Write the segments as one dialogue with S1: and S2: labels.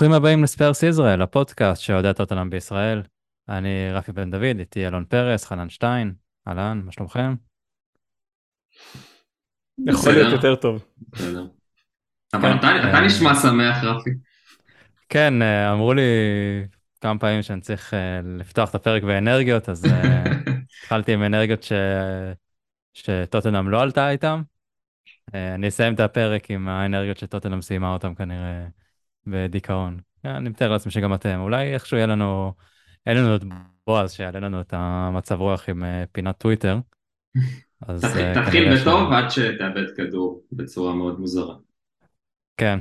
S1: ברוכים הבאים לספיירס ישראל, הפודקאסט שאוהדי טוטנאם בישראל. אני רפי בן דוד, איתי אלון פרס, חנן שטיין, אהלן, מה שלומכם?
S2: יכול להיות יותר טוב.
S3: אבל אתה
S1: אה,
S3: נשמע שמח רפי.
S1: כן, אה, אמרו לי כמה פעמים שאני צריך אה, לפתוח את הפרק באנרגיות, אז התחלתי עם אנרגיות. שטוטנאם לא עלתה איתם. אני אסיים את הפרק עם האנרגיות שטוטנאם סיימה אותם כנראה בדיכאון. אה, אני מתאר לעצמי שגם אתם. אולי איכשהו יהיה לנו, אין לנו את בועז שיעלה לנו את המצב רוח עם אה, פינת טוויטר. אז
S3: תתחיל-
S1: אה,
S3: בטוב עד שתאבד כדור בצורה מאוד מוזרה.
S1: כן,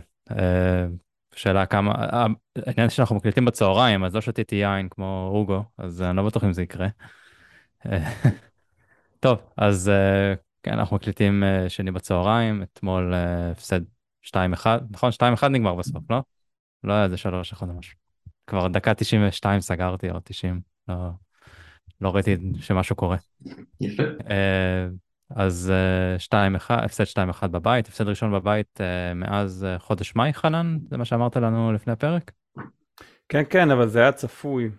S1: שאלה כמה, העניין שאנחנו מקליטים בצהריים, אז לא שתיתי יין כמו אוגו, אז אני לא בטוח אם זה יקרה. טוב, אז כן, אנחנו מקליטים שני בצהריים, אתמול הפסד 2-1, נכון? 2-1 נגמר בסוף, לא? לא היה איזה 3-1 או משהו. כבר דקה 92 סגרתי, או 90, לא, לא ראיתי שמשהו קורה.
S3: יפה.
S1: אה, אז אה, 2-1, הפסד 2-1 בבית, הפסד ראשון בבית אה, מאז אה, חודש מאי, חנן? זה מה שאמרת לנו לפני הפרק?
S2: כן, כן, אבל זה היה צפוי.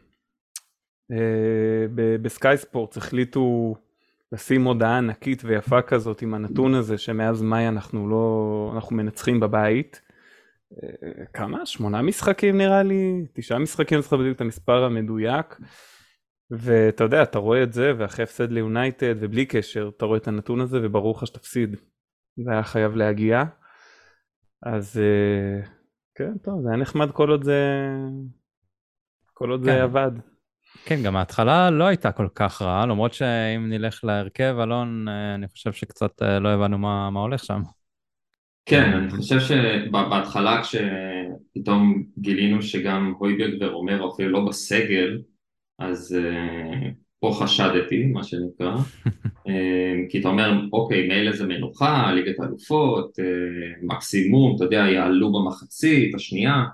S2: אה, ב- בסקאי ספורטס החליטו לשים הודעה ענקית ויפה כזאת עם הנתון הזה שמאז מאי אנחנו לא, אנחנו מנצחים בבית. כמה? שמונה משחקים נראה לי? תשעה משחקים, אני זוכר בדיוק את המספר המדויק. ואתה יודע, אתה רואה את זה, ואחרי הפסד ליונייטד, ובלי קשר, אתה רואה את הנתון הזה, וברור לך שתפסיד. זה היה חייב להגיע. אז אה, כן, טוב, זה היה נחמד כל עוד זה... כל עוד
S1: כן.
S2: זה עבד.
S1: כן, גם ההתחלה לא הייתה כל כך רעה, למרות שאם נלך להרכב, אלון, אה, אני חושב שקצת אה, לא הבנו מה, מה הולך שם.
S3: כן, אני חושב שבהתחלה כשפתאום גילינו שגם הויברג ורומרו אפילו לא בסגל, אז אה, פה חשדתי, מה שנקרא. אה, כי אתה אומר, אוקיי, מילא זה מנוחה, ליגת האלופות, אה, מקסימום, אתה יודע, יעלו במחצית, השנייה,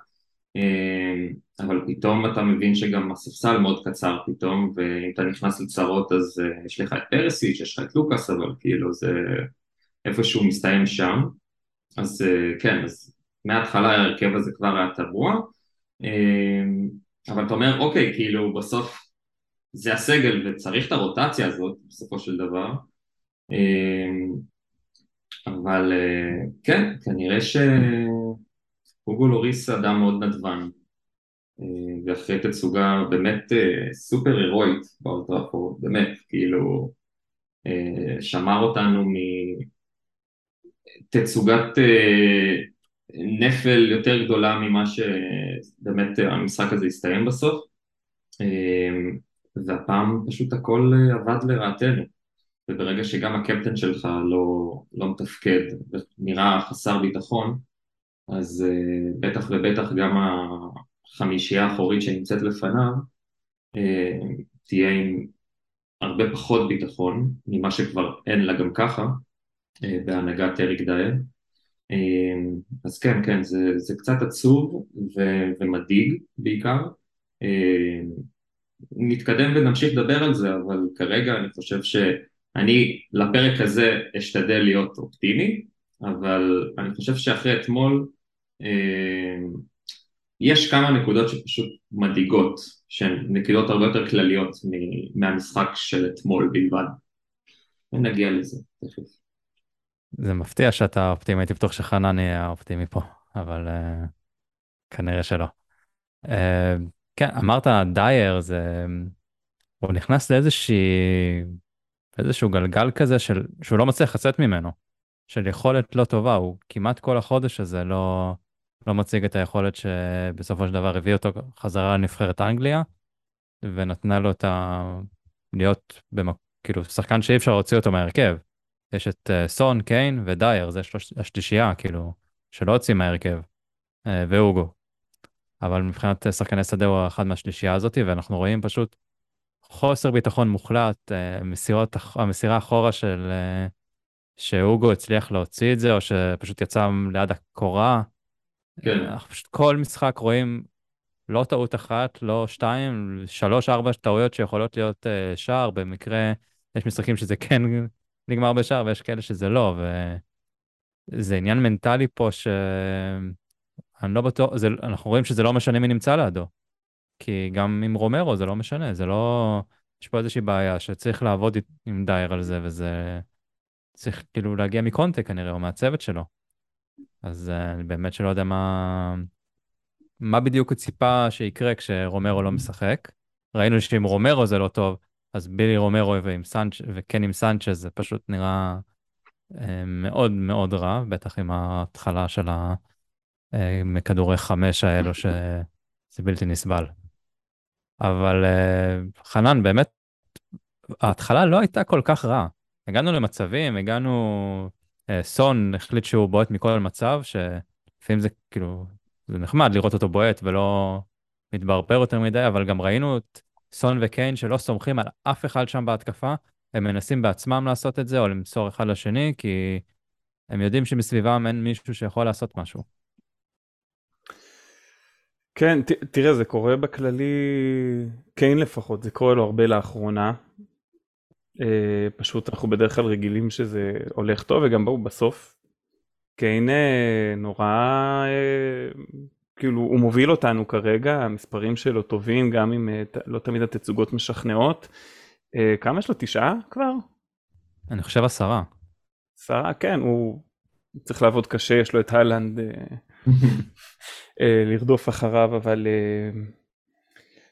S3: אבל פתאום אתה מבין שגם הספסל מאוד קצר פתאום, ואם אתה נכנס לצרות אז יש לך את פרסיץ', יש לך את לוקאס, אבל כאילו זה איפשהו מסתיים שם. אז אה, כן, אז מההתחלה ההרכב הזה כבר היה טבוע, אה, אבל אתה אומר, אוקיי, כאילו בסוף זה הסגל וצריך את הרוטציה הזאת בסופו של דבר, אה, אבל כן, כנראה שהוגו לוריס אדם מאוד נדבן, ואחרי תצוגה באמת סופר הירואית באולטראפורד, באמת, כאילו שמר אותנו מתצוגת אה, נפל יותר גדולה ממה שבאמת המשחק הזה הסתיים בסוף, אה, והפעם פשוט הכל אה, עבד לרעתנו, וברגע שגם הקפטן שלך לא, לא מתפקד ונראה חסר ביטחון, אז בטח ובטח גם החמישייה האחורית שנמצאת לפניו תהיה עם הרבה פחות ביטחון ממה שכבר אין לה גם ככה בהנהגת אריק דייר. אה, אז כן, כן, זה, זה קצת עצוב ו- ומדאיג בעיקר. אה, נתקדם ונמשיך לדבר על זה, אבל כרגע אני חושב שאני לפרק הזה אשתדל להיות אופטימי, אבל אני חושב שאחרי אתמול אה, יש כמה נקודות שפשוט מדאיגות, שהן נקודות הרבה יותר כלליות מהמשחק של אתמול בלבד. נגיע לזה תכף.
S1: זה מפתיע שאתה אופטימי, הייתי בטוח שחנן יהיה האופטימי פה, אבל uh, כנראה שלא. Uh, כן, אמרת דייר, זה... הוא נכנס לאיזושהי... איזשהו גלגל כזה של... שהוא לא מצליח לצאת ממנו, של יכולת לא טובה, הוא כמעט כל החודש הזה לא, לא מציג את היכולת שבסופו של דבר הביא אותו חזרה לנבחרת אנגליה, ונתנה לו את ה... להיות במק... כאילו שחקן שאי אפשר להוציא אותו מההרכב. יש את uh, סון, קיין ודייר, זה שלוש... השלישייה, כאילו, שלא יוצאים מההרכב, uh, ואוגו. אבל מבחינת uh, שחקני שדה הוא אחד מהשלישייה הזאת, ואנחנו רואים פשוט חוסר ביטחון מוחלט, מסירות, המסירה אחורה של... שאוגו הצליח להוציא את זה, או שפשוט יצא ליד הקורה.
S3: כן.
S1: אנחנו פשוט כל משחק רואים לא טעות אחת, לא שתיים, שלוש, ארבע טעויות שיכולות להיות שער, במקרה יש משחקים שזה כן נגמר בשער ויש כאלה שזה לא, וזה עניין מנטלי פה אני לא בטוח, זה, אנחנו רואים שזה לא משנה מי נמצא לידו. כי גם עם רומרו זה לא משנה, זה לא... יש פה איזושהי בעיה שצריך לעבוד עם דייר על זה, וזה צריך כאילו להגיע מקונטה כנראה, או מהצוות שלו. אז אה, אני באמת שלא יודע מה... מה בדיוק הוא ציפה שיקרה כשרומרו לא משחק. ראינו שאם רומרו זה לא טוב, אז בילי רומרו ועם סנצ' וכן עם סנצ'ז זה פשוט נראה אה, מאוד מאוד רע, בטח עם ההתחלה של ה... אה, חמש האלו שזה בלתי נסבל. אבל אה, חנן, באמת, ההתחלה לא הייתה כל כך רעה. הגענו למצבים, הגענו... סון החליט שהוא בועט מכל מצב, שלפעמים זה כאילו, זה נחמד לראות אותו בועט ולא מתברבר יותר מדי, אבל גם ראינו את סון וקיין שלא סומכים על אף אחד שם בהתקפה, הם מנסים בעצמם לעשות את זה או למסור אחד לשני, כי הם יודעים שמסביבם אין מישהו שיכול לעשות משהו.
S2: כן, ת, תראה, זה קורה בכללי, קיין לפחות, זה קורה לו הרבה לאחרונה. אה, פשוט אנחנו בדרך כלל רגילים שזה הולך טוב, וגם בואו בסוף, קיין אה, נורא, אה, כאילו, הוא מוביל אותנו כרגע, המספרים שלו טובים, גם אם אה, לא תמיד התצוגות משכנעות. אה, כמה יש לו? תשעה כבר?
S1: אני חושב עשרה.
S2: עשרה, כן, הוא צריך לעבוד קשה, יש לו את הלנד. אה, לרדוף אחריו, אבל...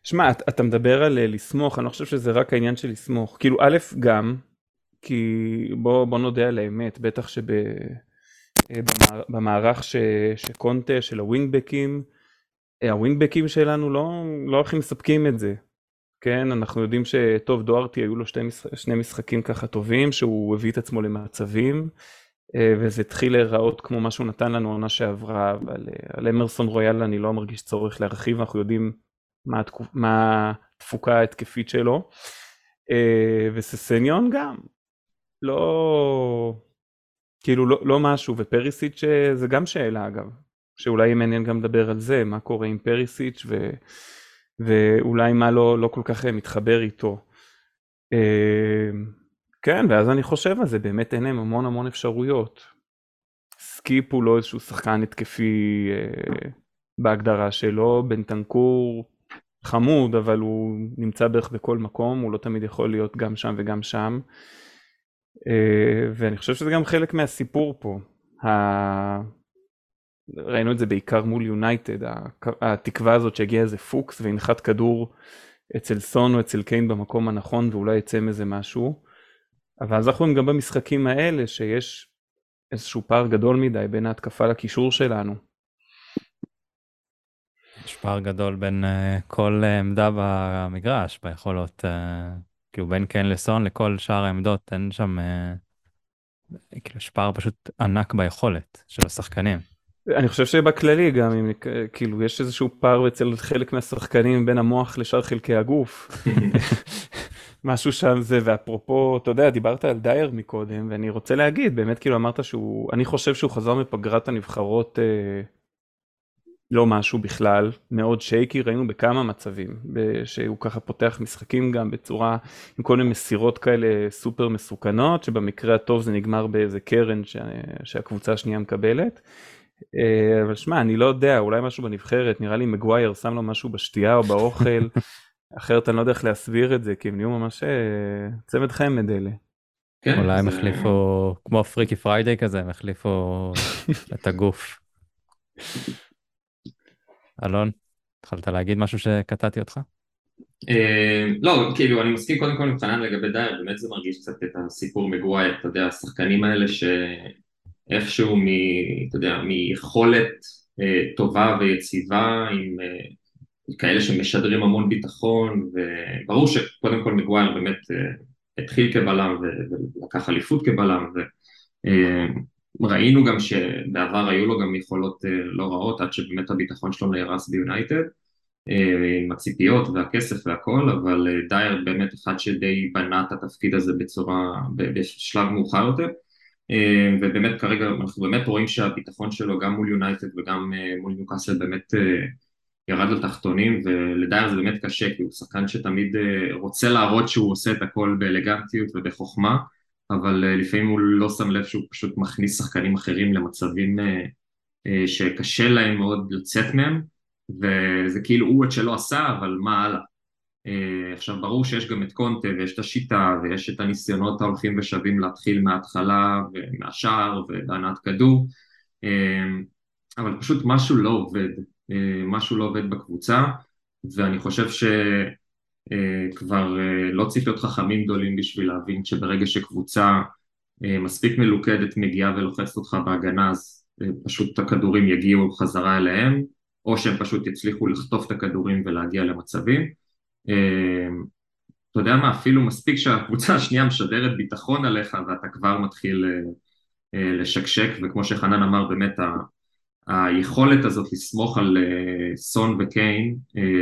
S2: שמע, אתה מדבר על לסמוך, אני לא חושב שזה רק העניין של לסמוך. כאילו, א', גם, כי בוא, בוא נודה על האמת, בטח שבמערך ש, שקונטה, של הווינגבקים, הווינגבקים שלנו לא, לא הכי מספקים את זה. כן, אנחנו יודעים שטוב דוארטי היו לו שתי, שני משחקים ככה טובים, שהוא הביא את עצמו למצבים. אה, וזה התחיל להיראות כמו מה שהוא נתן לנו עונה שעברה, אבל אה, על אמרסון רויאל אני לא מרגיש צורך להרחיב, אנחנו יודעים מה, התקופ... מה התפוקה ההתקפית שלו. אה, וססניון גם, לא, כאילו לא, לא משהו, ופרישיץ' זה גם שאלה אגב, שאולי מעניין גם לדבר על זה, מה קורה עם פרישיץ' ו... ואולי מה לא, לא כל כך מתחבר איתו. כן, ואז אני חושב על זה, באמת אין להם המון המון אפשרויות. סקיפ הוא לא איזשהו שחקן התקפי אה, בהגדרה שלו, בנטנקור חמוד, אבל הוא נמצא בערך בכל מקום, הוא לא תמיד יכול להיות גם שם וגם שם. אה, ואני חושב שזה גם חלק מהסיפור פה. ראינו את זה בעיקר מול יונייטד, התקווה הזאת שהגיע איזה פוקס וינחת כדור אצל סון או אצל קיין במקום הנכון ואולי יצא מזה משהו. אבל אז אנחנו רואים גם במשחקים האלה שיש איזשהו פער גדול מדי בין ההתקפה לקישור שלנו.
S1: יש פער גדול בין uh, כל uh, עמדה במגרש, ביכולות, כאילו בין קיין לסון לכל שאר העמדות, אין שם, uh, כאילו יש פער פשוט ענק ביכולת של השחקנים.
S2: אני חושב שבכללי גם אם כאילו יש איזשהו פער אצל חלק מהשחקנים בין המוח לשאר חלקי הגוף. משהו שם זה, ואפרופו, אתה יודע, דיברת על דייר מקודם, ואני רוצה להגיד, באמת כאילו אמרת שהוא, אני חושב שהוא חזר מפגרת הנבחרות אה, לא משהו בכלל, מאוד shaky, ראינו בכמה מצבים, שהוא ככה פותח משחקים גם בצורה, עם כל מיני מסירות כאלה סופר מסוכנות, שבמקרה הטוב זה נגמר באיזה קרן ש, שהקבוצה השנייה מקבלת. אה, אבל שמע, אני לא יודע, אולי משהו בנבחרת, נראה לי מגוויר שם לו משהו בשתייה או באוכל. אחרת אני לא יודע איך להסביר את זה, כי הם נהיו ממש אה, צמד חמד אלה.
S1: כן, אולי הם החליפו, כמו Freaky Friday כזה, הם החליפו את הגוף. אלון, התחלת להגיד משהו שקטעתי אותך?
S3: אה, לא, כאילו, אני מסכים קודם כל עם חנן לגבי דייר, באמת זה מרגיש קצת את הסיפור מגווייר, אתה יודע, השחקנים האלה שאיכשהו, אתה יודע, מיכולת אה, טובה ויציבה, עם כאלה שמשדרים המון ביטחון, וברור שקודם כל מגווייר באמת אה, התחיל כבלם ולקח אליפות כבלם, וראינו גם שבעבר היו לו גם יכולות אה, לא רעות עד שבאמת הביטחון שלו נהרס ביונייטד, אה, עם הציפיות והכסף והכל, אבל דייר באמת אחד שדי בנה את התפקיד הזה בצורה, בשלב מאוחר יותר. ובאמת כרגע אנחנו באמת רואים שהביטחון שלו גם מול יונייטד וגם מול ניוקאסל באמת ירד לתחתונים ולדייר זה באמת קשה כי הוא שחקן שתמיד אה, רוצה להראות שהוא עושה את הכל באלגנטיות ובחוכמה אבל אה, לפעמים הוא לא שם לב שהוא פשוט מכניס שחקנים אחרים למצבים אה, שקשה להם מאוד לצאת מהם, וזה כאילו הוא את שלא עשה, אבל מה הלאה? עכשיו ברור שיש גם את קונטה ויש את השיטה ויש את הניסיונות ההולכים ושווים להתחיל מההתחלה ומהשער ובהנעת כדור אבל פשוט משהו לא עובד, משהו לא עובד בקבוצה ואני חושב שכבר לא צריך להיות חכמים גדולים בשביל להבין שברגע שקבוצה מספיק מלוכדת מגיעה ולוחצת אותך בהגנה אז פשוט הכדורים יגיעו חזרה אליהם או שהם פשוט יצליחו לחטוף את הכדורים ולהגיע למצבים. אתה יודע מה, אפילו מספיק שהקבוצה השנייה משדרת ביטחון עליך ואתה כבר מתחיל לשקשק וכמו שחנן אמר באמת היכולת הזאת לסמוך על סון וקיין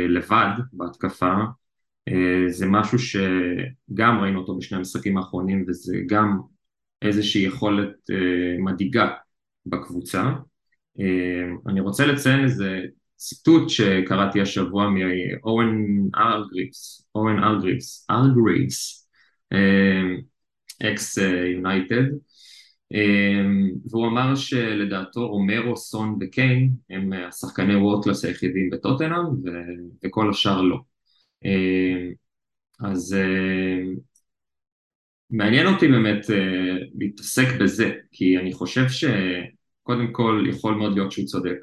S3: לבד בהתקפה זה משהו שגם ראינו אותו בשני המשחקים האחרונים וזה גם איזושהי יכולת מדאיגה בקבוצה. אני רוצה לציין איזה ציטוט שקראתי השבוע מאורן ארגריבס, אורן ארגריבס, ארגריבס, אקס יונייטד והוא אמר שלדעתו רומרו, סון וקיין הם השחקני world class היחידים בטוטנאם וכל השאר לא אז מעניין אותי באמת להתעסק בזה כי אני חושב שקודם כל יכול מאוד להיות שהוא צודק.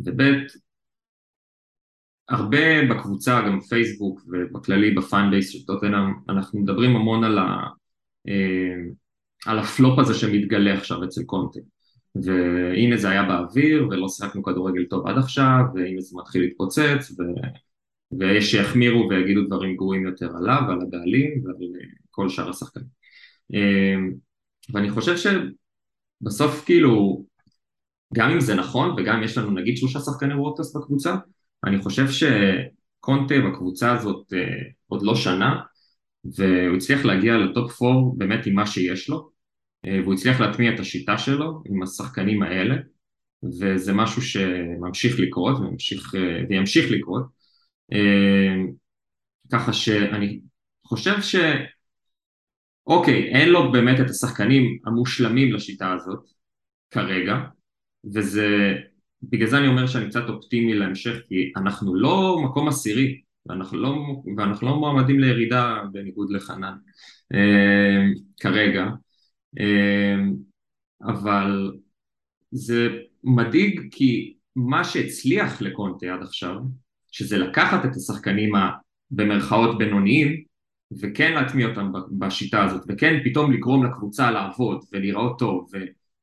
S3: וב' הרבה בקבוצה, גם פייסבוק ובכללי ב fan base של טוטנאם, אנחנו מדברים המון על, ה, על הפלופ הזה שמתגלה עכשיו אצל קונטה. והנה זה היה באוויר ולא שיחקנו כדורגל טוב עד עכשיו והנה זה מתחיל להתפוצץ ויש שיחמירו ויגידו דברים גרועים יותר עליו ועל הבעלים ועל כל שאר השחקנים. ואני חושב שבסוף כאילו גם אם זה נכון וגם אם יש לנו נגיד שלושה שחקני וורטס בקבוצה, אני חושב שקונטה בקבוצה הזאת עוד לא שנה והוא הצליח להגיע לטופ 4 באמת עם מה שיש לו והוא הצליח להטמיע את השיטה שלו עם השחקנים האלה וזה משהו שממשיך לקרות וממשיך, וימשיך לקרות ככה שאני חושב ש... אוקיי, אין לו באמת את השחקנים המושלמים לשיטה הזאת כרגע וזה, בגלל זה אני אומר שאני קצת אופטימי להמשך, כי אנחנו לא מקום עשירי, ואנחנו לא, ואנחנו לא מועמדים לירידה בניגוד לחנן אה, כרגע, אה, אבל זה מדאיג כי מה שהצליח לקונטה עד עכשיו, שזה לקחת את השחקנים במרכאות בינוניים וכן להטמיע אותם בשיטה הזאת וכן פתאום לגרום לקבוצה לעבוד ולהיראות טוב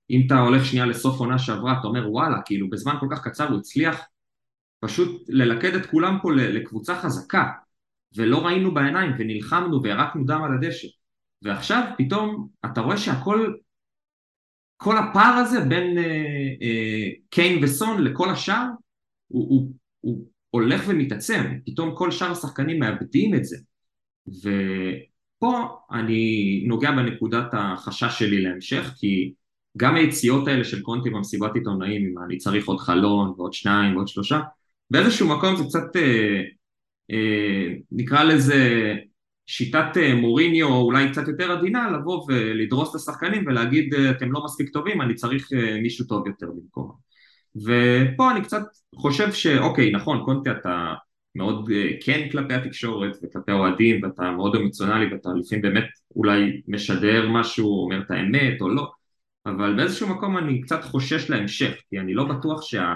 S3: אם אתה הולך שנייה לסוף עונה שעברה, אתה אומר וואלה, כאילו בזמן כל כך קצר הוא הצליח פשוט ללכד את כולם פה לקבוצה חזקה ולא ראינו בעיניים ונלחמנו וירקנו דם על הדשא. ועכשיו פתאום אתה רואה שהכל כל הפער הזה בין אה, אה, קיין וסון לכל השאר הוא, הוא, הוא הולך ומתעצם, פתאום כל שאר השחקנים מאבדים את זה ופה אני נוגע בנקודת החשש שלי להמשך כי גם היציאות האלה של קונטי במסיבת עיתונאים, אם אני צריך עוד חלון ועוד שניים ועוד שלושה, באיזשהו מקום זה קצת, אה, אה, נקרא לזה שיטת אה, מוריניו, או אולי קצת יותר עדינה, לבוא ולדרוס את השחקנים ולהגיד אה, אתם לא מספיק טובים, אני צריך אה, מישהו טוב יותר במקום. ופה אני קצת חושב שאוקיי, נכון, קונטי אתה מאוד אה, כן כלפי התקשורת וכלפי האוהדים ואתה מאוד אמוציונלי ואתה לפעמים באמת אולי משדר משהו, אומר את האמת או לא אבל באיזשהו מקום אני קצת חושש להמשך, כי אני לא בטוח שה...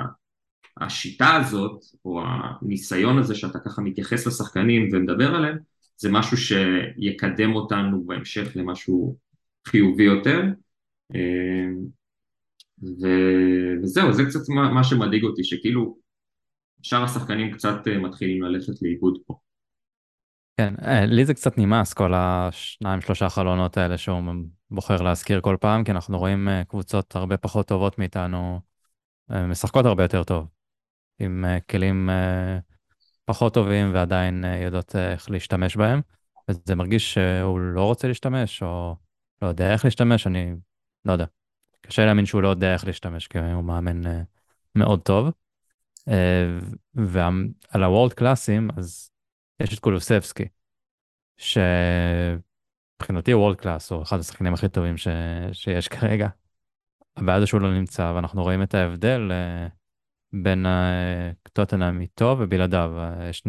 S3: הזאת, או הניסיון הזה שאתה ככה מתייחס לשחקנים ומדבר עליהם, זה משהו שיקדם אותנו בהמשך למשהו חיובי יותר. ו... וזהו, זה קצת מה, מה שמדאיג אותי, שכאילו שאר השחקנים קצת מתחילים ללכת לאיבוד פה.
S1: כן, אה, לי זה קצת נמאס כל השניים שלושה חלונות האלה שהוא בוחר להזכיר כל פעם, כי אנחנו רואים אה, קבוצות הרבה פחות טובות מאיתנו, אה, משחקות הרבה יותר טוב, עם כלים פחות טובים ועדיין יודעות איך להשתמש בהם, וזה מרגיש שהוא לא רוצה להשתמש, או לא יודע איך להשתמש, אני לא יודע. קשה להאמין שהוא לא יודע איך להשתמש, כי הוא מאמן מאוד טוב. ועל הוולד קלאסים, אז יש את קולוסבסקי, שמבחינתי הוא וורד קלאס, הוא אחד השחקנים הכי טובים ש... שיש כרגע, הבעיה זה שהוא לא נמצא, ואנחנו רואים את ההבדל אה, בין אה, טוטנאם איתו ובלעדיו. אה, יש,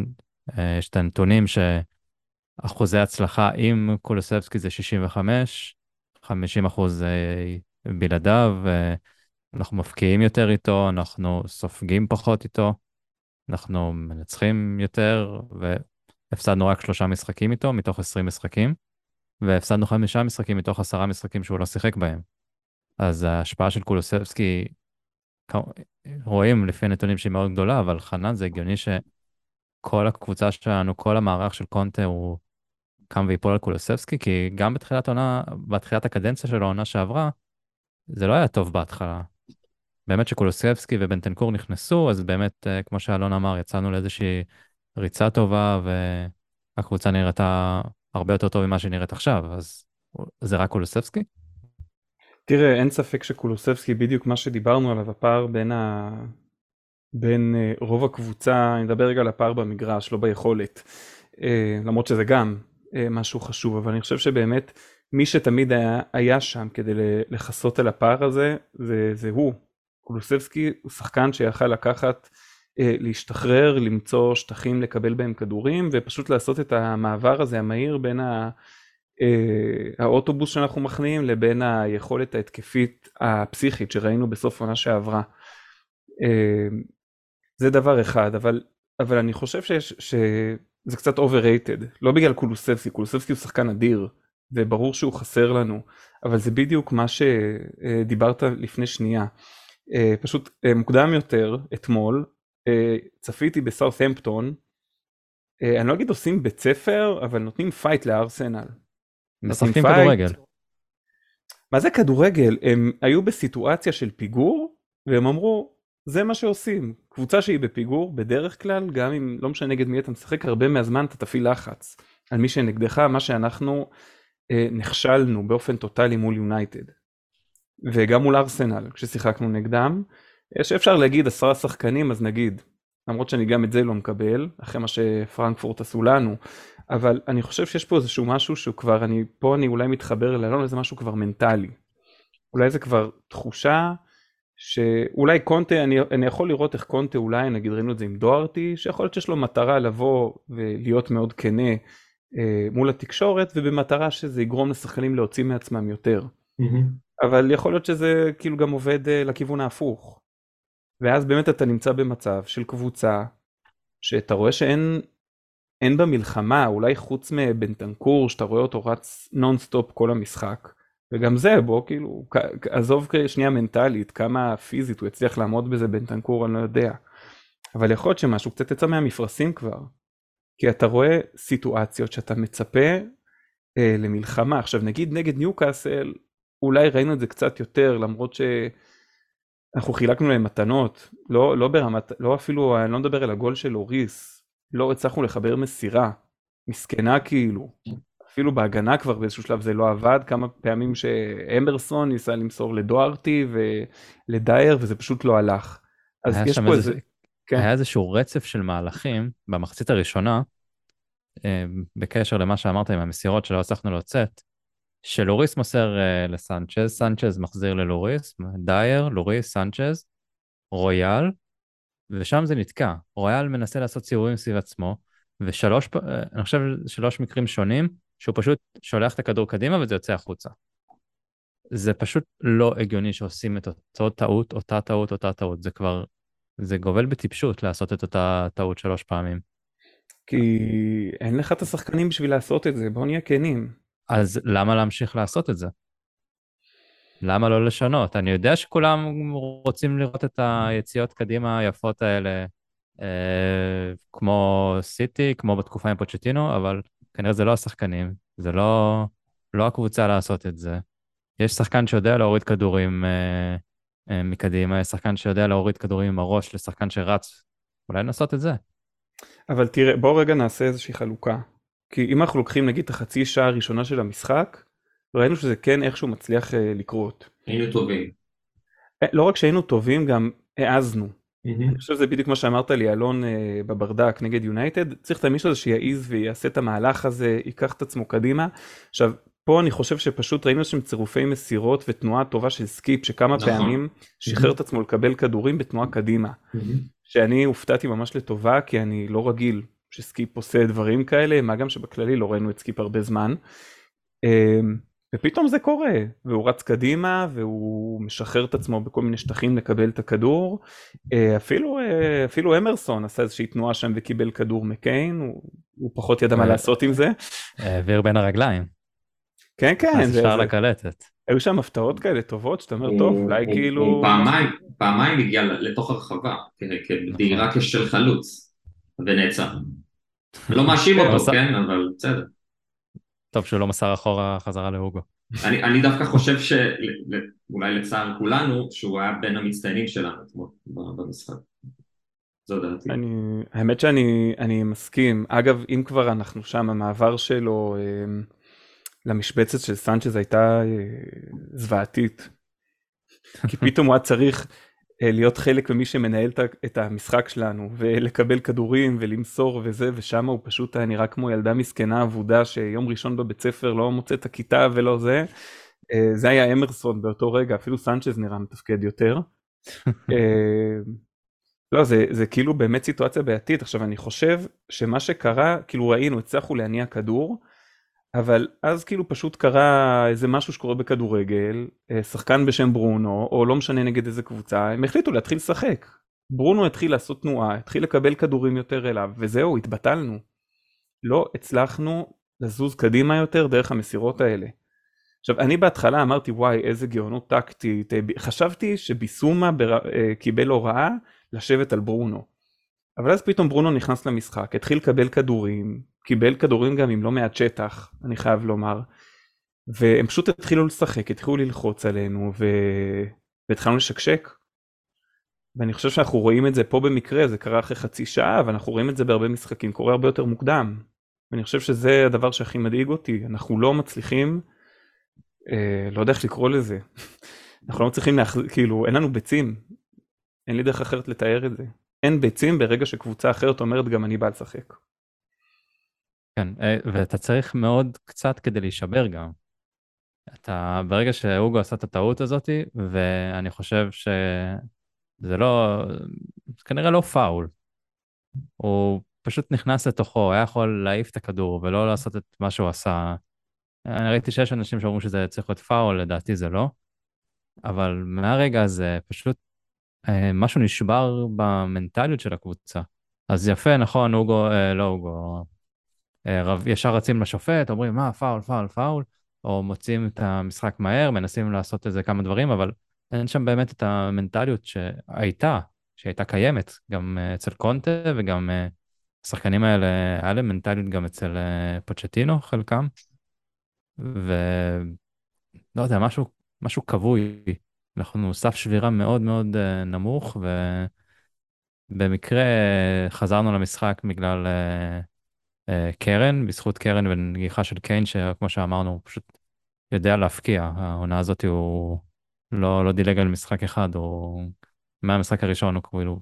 S1: אה, יש את הנתונים שאחוזי הצלחה עם קולוסבסקי זה 65, 50 אחוז אה, בלעדיו, אה, אנחנו מפקיעים יותר איתו, אנחנו סופגים פחות איתו, אנחנו מנצחים יותר, והפסדנו רק שלושה משחקים איתו מתוך 20 משחקים, והפסדנו חמישה משחקים מתוך עשרה משחקים שהוא לא שיחק בהם. אז ההשפעה של קולוסבסקי, רואים לפי הנתונים שהיא מאוד גדולה, אבל חנן זה הגיוני שכל הקבוצה שלנו, כל המערך של קונטה הוא קם ויפול על קולוסבסקי, כי גם בתחילת העונה, בתחילת הקדנציה של העונה שעברה, זה לא היה טוב בהתחלה. באמת שקולוסבסקי ובנטנקור נכנסו, אז באמת, אה, כמו שאלון אמר, יצאנו לאיזושהי ריצה טובה, והקבוצה נראתה הרבה יותר טוב ממה שהיא נראית עכשיו, אז זה רק קולוסבסקי?
S2: תראה, אין ספק שקולוסבסקי בדיוק מה שדיברנו עליו, הפער בין, ה... בין uh, רוב הקבוצה, אני מדבר רגע על הפער במגרש, לא ביכולת, uh, למרות שזה גם משהו חשוב, אבל אני חושב שבאמת מי שתמיד היה, היה שם כדי לכסות על הפער הזה, זה, זה הוא. קולוסבסקי הוא שחקן שיכל לקחת, uh, להשתחרר, למצוא שטחים לקבל בהם כדורים, ופשוט לעשות את המעבר הזה המהיר בין ה... אה, האוטובוס שאנחנו מכניעים לבין היכולת ההתקפית הפסיכית שראינו בסוף עונה שעברה. אה, זה דבר אחד, אבל, אבל אני חושב שיש, שזה קצת overrated, לא בגלל קולוסבסקי, קולוסבסקי הוא שחקן אדיר, וברור שהוא חסר לנו, אבל זה בדיוק מה שדיברת לפני שנייה. אה, פשוט מוקדם יותר, אתמול, צפיתי בסאות'המפטון, אני לא אגיד עושים בית ספר, אבל נותנים fight לארסנל.
S1: משחקים כדורגל.
S2: מה זה כדורגל? הם היו בסיטואציה של פיגור, והם אמרו, זה מה שעושים. קבוצה שהיא בפיגור, בדרך כלל, גם אם לא משנה נגד מי אתה משחק, הרבה מהזמן אתה תפעיל לחץ על מי שנגדך, מה שאנחנו אה, נכשלנו באופן טוטאלי מול יונייטד. וגם מול ארסנל, כששיחקנו נגדם. יש אפשר להגיד עשרה שחקנים, אז נגיד, למרות שאני גם את זה לא מקבל, אחרי מה שפרנקפורט עשו לנו, אבל אני חושב שיש פה איזשהו משהו שהוא כבר, אני, פה אני אולי מתחבר לאלון איזה משהו כבר מנטלי. אולי זה כבר תחושה שאולי קונטה, אני, אני יכול לראות איך קונטה אולי, נגיד ראינו את זה עם דוארטי, שיכול להיות שיש לו מטרה לבוא ולהיות מאוד כנה אה, מול התקשורת, ובמטרה שזה יגרום לשחקנים להוציא מעצמם יותר. אבל יכול להיות שזה כאילו גם עובד אה, לכיוון ההפוך. ואז באמת אתה נמצא במצב של קבוצה שאתה רואה שאין אין במלחמה, אולי חוץ מבנטנקור שאתה רואה אותו רץ נונסטופ כל המשחק, וגם זה בוא כאילו, עזוב שנייה מנטלית, כמה פיזית הוא יצליח לעמוד בזה בנטנקור אני לא יודע, אבל יכול להיות שמשהו קצת יצא מהמפרשים כבר, כי אתה רואה סיטואציות שאתה מצפה אה, למלחמה, עכשיו נגיד נגד ניוקאסל, אולי ראינו את זה קצת יותר למרות שאנחנו חילקנו להם מתנות, לא, לא ברמת, לא אפילו, אני לא מדבר על הגול של אוריס, לא הצלחנו לחבר מסירה, מסכנה כאילו, אפילו בהגנה כבר באיזשהו שלב זה לא עבד, כמה פעמים שאמברסון ניסה למסור לדוארטי ולדייר וזה פשוט לא הלך. אז יש פה איזה...
S1: כן. היה איזשהו רצף של מהלכים במחצית הראשונה, אה, בקשר למה שאמרת עם המסירות שלא הצלחנו לצאת, שלוריס מוסר אה, לסנצ'ז, סנצ'ז מחזיר ללוריס, דייר, לוריס, סנצ'ז, רויאל, ושם זה נתקע. רויאל מנסה לעשות סיבובים סביב עצמו, ושלוש, אני חושב שלוש מקרים שונים, שהוא פשוט שולח את הכדור קדימה וזה יוצא החוצה. זה פשוט לא הגיוני שעושים את אותו טעות, אותה טעות, אותה טעות. זה כבר, זה גובל בטיפשות לעשות את אותה טעות שלוש פעמים.
S2: כי אין לך את השחקנים בשביל לעשות את זה, בוא נהיה כנים.
S1: אז למה להמשיך לעשות את זה? למה לא לשנות? אני יודע שכולם רוצים לראות את היציאות קדימה היפות האלה, אה, כמו סיטי, כמו בתקופה עם פוצ'טינו, אבל כנראה זה לא השחקנים, זה לא, לא הקבוצה לעשות את זה. יש שחקן שיודע להוריד כדורים אה, מקדימה, יש שחקן שיודע להוריד כדורים עם הראש לשחקן שרץ, אולי לנסות את זה.
S2: אבל תראה, בוא רגע נעשה איזושהי חלוקה. כי אם אנחנו לוקחים נגיד את החצי שעה הראשונה של המשחק, ראינו שזה כן איכשהו מצליח uh, לקרות.
S3: היינו טובים.
S2: אה, לא רק שהיינו טובים, גם העזנו. Mm-hmm. אני חושב שזה בדיוק מה שאמרת לי, אלון uh, בברדק נגד יונייטד, צריך את המישהו הזה שיעז ויעשה את המהלך הזה, ייקח את עצמו קדימה. עכשיו, פה אני חושב שפשוט ראינו שם צירופי מסירות ותנועה טובה של סקיפ שכמה
S3: נכון.
S2: פעמים שחרר את עצמו לקבל כדורים בתנועה קדימה. שאני הופתעתי ממש לטובה כי אני לא רגיל שסקיפ עושה דברים כאלה מה גם שבכללי לא ראינו את סקיפ הרבה זמן. אמ, ופתאום זה קורה והוא רץ קדימה והוא משחרר את עצמו בכל מיני שטחים לקבל את הכדור אה, אפילו אה, אפילו אמרסון עשה איזושהי תנועה שם וקיבל כדור מקיין הוא, הוא פחות ידע מה
S1: אה,
S2: לעשות עם זה
S1: העביר בין הרגליים.
S2: כן כן
S1: אז
S2: זה,
S1: אפשר לקלטת.
S2: היו שם הפתעות כאלה טובות שאתה אומר טוב אולי
S3: הוא-
S2: כאילו
S3: הוא פעמיים, פעמיים הגיע לתוך הרחבה, כ- כבדהירה כשל חלוץ, ונעצר. לא מאשים
S1: כן,
S3: אותו, כן, אבל בסדר.
S1: טוב שהוא לא מסר אחורה חזרה להוגו.
S3: אני, אני דווקא חושב שאולי לצער כולנו, שהוא היה בין המצטיינים שלנו אתמול במשחק. זו דעתי.
S2: אני, האמת שאני אני מסכים. אגב, אם כבר אנחנו שם, המעבר שלו אה, למשבצת של סנצ'ז הייתה אה, זוועתית. כי פתאום הוא היה צריך אה, להיות חלק ממי שמנהל את המשחק שלנו, ולקבל כדורים ולמסור וזה, ושם הוא פשוט היה נראה כמו ילדה מסכנה אבודה שיום ראשון בבית ספר לא מוצא את הכיתה ולא זה. אה, זה היה אמרסון באותו רגע, אפילו סנצ'ז נראה מתפקד יותר. לא, זה, זה כאילו באמת סיטואציה בעייתית. עכשיו, אני חושב שמה שקרה, כאילו ראינו, הצלחנו להניע כדור, אבל אז כאילו פשוט קרה איזה משהו שקורה בכדורגל, אה, שחקן בשם ברונו, או לא משנה נגד איזה קבוצה, הם החליטו להתחיל לשחק. ברונו התחיל לעשות תנועה, התחיל לקבל כדורים יותר אליו, וזהו, התבטלנו. לא הצלחנו לזוז קדימה יותר דרך המסירות האלה. עכשיו, אני בהתחלה אמרתי, וואי, איזה גאונות טקטית, אה, חשבתי שביסומה. אה, קיבל הוראה לשבת על ברונו. אבל אז פתאום ברונו נכנס למשחק, התחיל לקבל כדורים, קיבל כדורים גם עם לא מעט שטח, אני חייב לומר, והם פשוט התחילו לשחק, התחילו ללחוץ עלינו, ו... והתחלנו לשקשק. ואני חושב שאנחנו רואים את זה פה במקרה, זה קרה אחרי חצי שעה, אבל אנחנו רואים את זה בהרבה משחקים, קורה הרבה יותר מוקדם. ואני חושב שזה הדבר שהכי מדאיג אותי, אנחנו לא מצליחים, אה, לא יודע איך לקרוא לזה, אנחנו לא מצליחים, להחז... כאילו, אין לנו ביצים, אין לי דרך אחרת לתאר את זה. אין ביצים ברגע שקבוצה אחרת אומרת גם אני בא לשחק.
S1: כן, אה, ואתה צריך מאוד קצת כדי להישבר גם. אתה, ברגע שהוגו עשה את הטעות הזאת, ואני חושב שזה לא, זה כנראה לא פאול. הוא פשוט נכנס לתוכו, הוא היה יכול להעיף את הכדור ולא לעשות את מה שהוא עשה. אני ראיתי שיש אנשים שאומרים שזה צריך להיות פאול, לדעתי זה לא. אבל מהרגע הזה פשוט משהו נשבר במנטליות של הקבוצה. אז יפה, נכון, אוגו, אה, לא אוגו, אה, רב, ישר רצים לשופט, אומרים מה, foul, foul, foul, או מוצאים את המשחק מהר, מנסים לעשות איזה כמה דברים, אבל אין שם באמת את המנטליות שהייתה, שהייתה קיימת, גם אה, אצל קונטה וגם אה, השחקנים האלה, היה להם מנטליות גם אצל אה, פוצ'טינו, חלקם, ולא יודע, משהו, משהו כבוי. אנחנו סף שבירה מאוד מאוד אה, נמוך, ובמקרה אה, חזרנו למשחק בגלל אה, קרן, בזכות קרן ונגיחה של קיין, שכמו שאמרנו, הוא פשוט יודע להפקיע. העונה הזאת הוא לא, לא דילג על משחק אחד, הוא מהמשחק הראשון הוא כאילו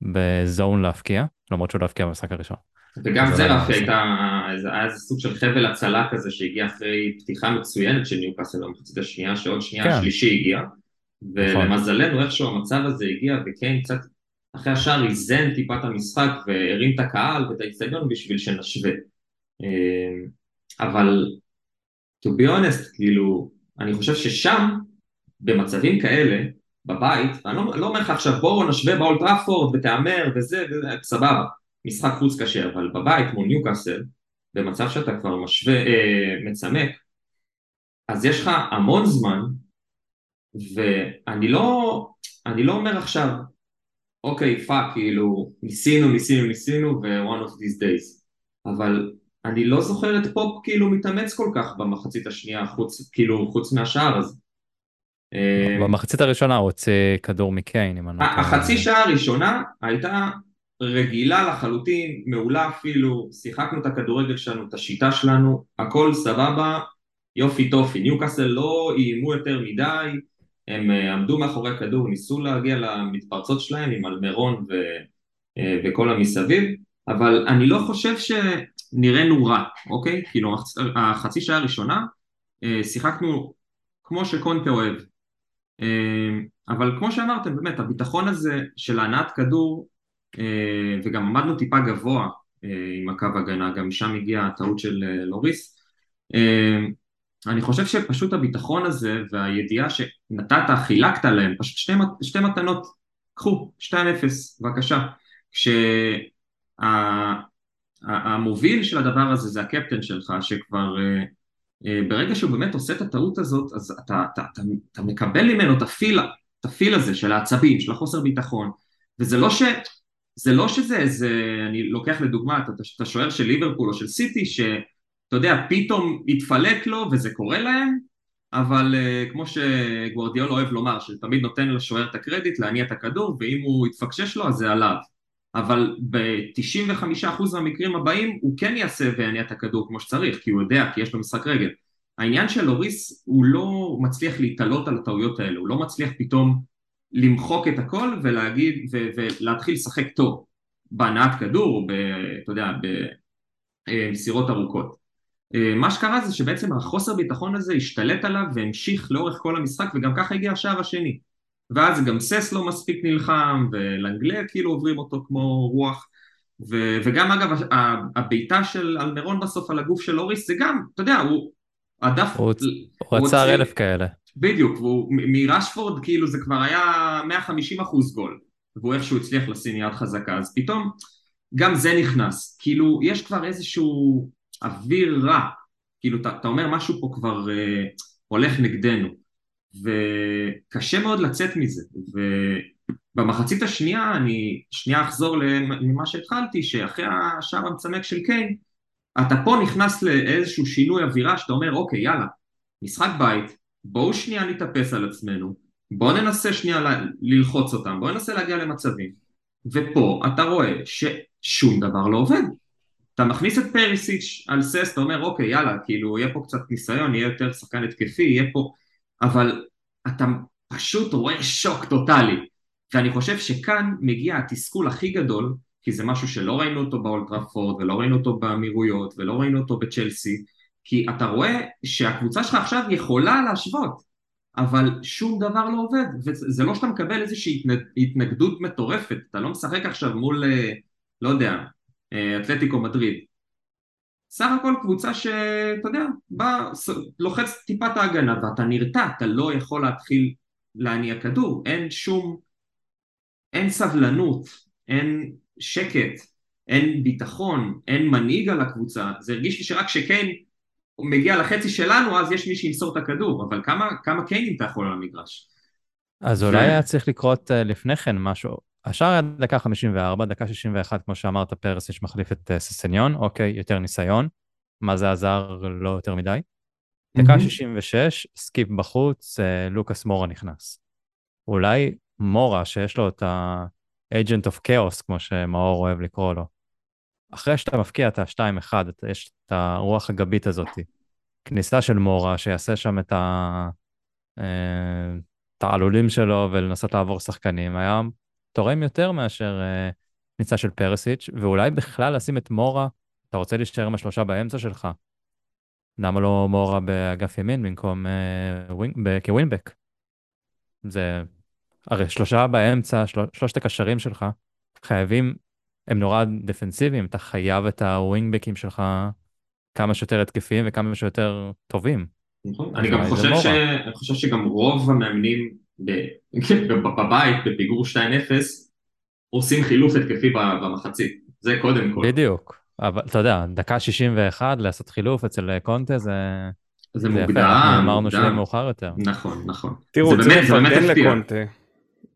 S1: בזון להפקיע, למרות שהוא לא הפקיע במשחק הראשון.
S3: וגם
S1: זה
S3: רפי הייתה, היה איזה סוג של חבל הצלה כזה שהגיע אחרי פתיחה מצוינת של ניוקאסל במחצית השנייה, שעוד שנייה
S1: כן.
S3: השלישי הגיע.
S1: נכון.
S3: ולמזלנו איכשהו המצב הזה הגיע וקיין קצת אחרי השער איזן טיפה את המשחק והרים את הקהל ואת האצטדיון בשביל שנשווה. אה, אבל to be honest, כאילו, אני חושב ששם, במצבים כאלה, בבית, אני לא, לא אומר לך עכשיו בואו נשווה באולד טראפורד ותהמר וזה, וזה, סבבה, משחק חוץ קשה, אבל בבית מול ניוקאסל, במצב שאתה כבר משווה, אה, מצמק, אז יש לך המון זמן, ואני לא, אני לא אומר עכשיו, אוקיי, fuck, כאילו, ניסינו, ניסינו, ניסינו, ו-one of these days, אבל אני לא זוכר את פופ כאילו מתאמץ כל כך במחצית השנייה, חוץ, כאילו, חוץ מהשער הזה. אה,
S1: במחצית הראשונה הוא הוציא כדור מקיין, אם אני לא טועה.
S3: החצי שעה הראשונה הייתה רגילה לחלוטין, מעולה אפילו, שיחקנו את הכדורגל שלנו, את השיטה שלנו, הכל סבבה, יופי טופי. ניוקאסל לא איימו יותר מדי, הם אה, עמדו מאחורי הכדור, ניסו להגיע למתפרצות שלהם עם אלמרון ו, אה, וכל המסביב, אבל אני לא חושב ש... נראינו רע, אוקיי? כאילו החצי שעה הראשונה שיחקנו כמו שקונטה אוהב. אבל כמו שאמרתם, באמת, הביטחון הזה של הנעת כדור, וגם עמדנו טיפה גבוה עם הקו הגנה, גם משם הגיעה הטעות של לוריס. אני חושב שפשוט הביטחון הזה והידיעה שנתת, חילקת להם, פשוט שתי, שתי מתנות, קחו, 2-0, בבקשה. כשהמוביל של הדבר הזה זה הקפטן שלך, שכבר ברגע שהוא באמת עושה את הטעות הזאת, אז אתה, אתה, אתה, אתה מקבל ממנו את הפיל, את הפיל הזה של העצבים, של החוסר ביטחון, וזה לא ש... זה לא שזה איזה, אני לוקח לדוגמה את השוער של ליברפול או של סיטי, ש... אתה יודע, פתאום התפלק לו וזה קורה להם, אבל uh, כמו שגוורדיאל אוהב לומר, שתמיד נותן לשוער את הקרדיט להניע את הכדור, ואם הוא יתפקשש לו אז זה עליו. אבל ב-95% מהמקרים הבאים הוא כן יעשה ויניע את הכדור כמו שצריך, כי הוא יודע, כי יש לו משחק רגל. העניין של לוריס, הוא לא מצליח להתעלות על הטעויות האלה, הוא לא מצליח פתאום למחוק את הכל ולהגיד, ו- ולהתחיל לשחק טוב בהנעת כדור, ב, אתה יודע, במסירות ארוכות. אה, מה שקרה זה שבעצם החוסר ביטחון הזה השתלט עליו והמשיך לאורך כל המשחק וגם ככה הגיע השער השני ואז גם סס לא מספיק נלחם ולנגלה כאילו עוברים אותו כמו רוח ו- וגם אגב הבעיטה של אלמרון בסוף על הגוף של אוריס זה גם, אתה יודע, הוא הדף...
S1: הוא, הוא עצר אלף כאלה.
S3: בדיוק, מרשפורד כאילו זה כבר היה 150 אחוז גול והוא איכשהו הצליח לשים יד חזקה. אז פתאום גם זה נכנס, כאילו יש כבר איזשהו אוויר רע, כאילו אתה, אתה אומר משהו פה כבר אה, הולך נגדנו, וקשה מאוד לצאת מזה, ובמחצית השנייה אני שנייה אחזור למה שהתחלתי, שאחרי השער המצמק של קיין, אתה פה נכנס לאיזשהו שינוי אווירה שאתה אומר אוקיי יאללה, משחק בית, בואו שנייה נתאפס על עצמנו, בואו ננסה שנייה ל- ללחוץ אותם, בואו ננסה להגיע למצבים, ופה אתה רואה ששום דבר לא עובד. אתה מכניס את פריסיץ' על סס, אתה אומר אוקיי יאללה, כאילו יהיה פה קצת ניסיון, יהיה יותר שחקן התקפי, יהיה פה, אבל אתה פשוט רואה שוק טוטאלי, ואני חושב שכאן מגיע התסכול הכי גדול, כי זה משהו שלא ראינו אותו באולטראפורד, ולא ראינו אותו באמירויות, ולא ראינו אותו בצ'לסי, כי אתה רואה שהקבוצה שלך עכשיו יכולה להשוות, אבל שום דבר לא עובד, וזה לא שאתה מקבל איזושהי התנגדות מטורפת, אתה לא משחק עכשיו מול, אה, לא יודע, אה, אתלטיקו מדריד. סך הכל קבוצה שאתה יודע, בא, לוחץ טיפת ההגנה ואתה נרתע, אתה לא יכול להתחיל להניע כדור, אין שום, אין סבלנות, אין שקט, אין ביטחון, אין מנהיג על הקבוצה, זה הרגיש לי שרק כשקיין מגיע לחצי שלנו אז יש מי שימסור את הכדור, אבל כמה, כמה קיינים אתה יכול על המגרש?
S1: אז אולי היה צריך לקרות אה, לפני כן משהו, השער היה דקה 54, דקה 61, כמו שאמרת, פרסיץ' מחליף את אה, ססניון, אוקיי, יותר ניסיון. מה זה עזר? לא יותר מדי. דקה mm-hmm. 66, סקיפ בחוץ, אה, לוקאס מורה נכנס. אולי מורה, שיש לו את ה-agent of chaos, כמו שמאור אוהב לקרוא לו, אחרי שאתה מבקיע את ה-2-1, יש את הרוח הגבית הזאת. כניסה של מורה, שיעשה שם את התעלולים אה, שלו ולנסות לעבור שחקנים, היה תורם יותר מאשר כניסה של פרסיץ', ואולי בכלל לשים את מורה, אתה רוצה להישאר עם השלושה באמצע שלך. למה לא מורה באגף ימין במקום wing, כ wing back? זה, הרי שלושה באמצע, של, שלושת הקשרים שלך, חייבים, הם נורא דפנסיביים, אתה חייב את הווינגבקים שלך כמה שיותר התקפיים וכמה שיותר טובים.
S3: נכון, אני גם חושב, ש... אני חושב שגם רוב המאמנים כן, בבית, בפיגור 2-0, עושים חילוף התקפי במחצית, זה קודם כל.
S1: בדיוק, אבל אתה יודע, דקה 61 לעשות חילוף אצל קונטה זה...
S3: זה מוקדם,
S1: אמרנו שזה מאוחר יותר.
S3: נכון, נכון.
S2: תראו, צריך לפרגן לקונטה.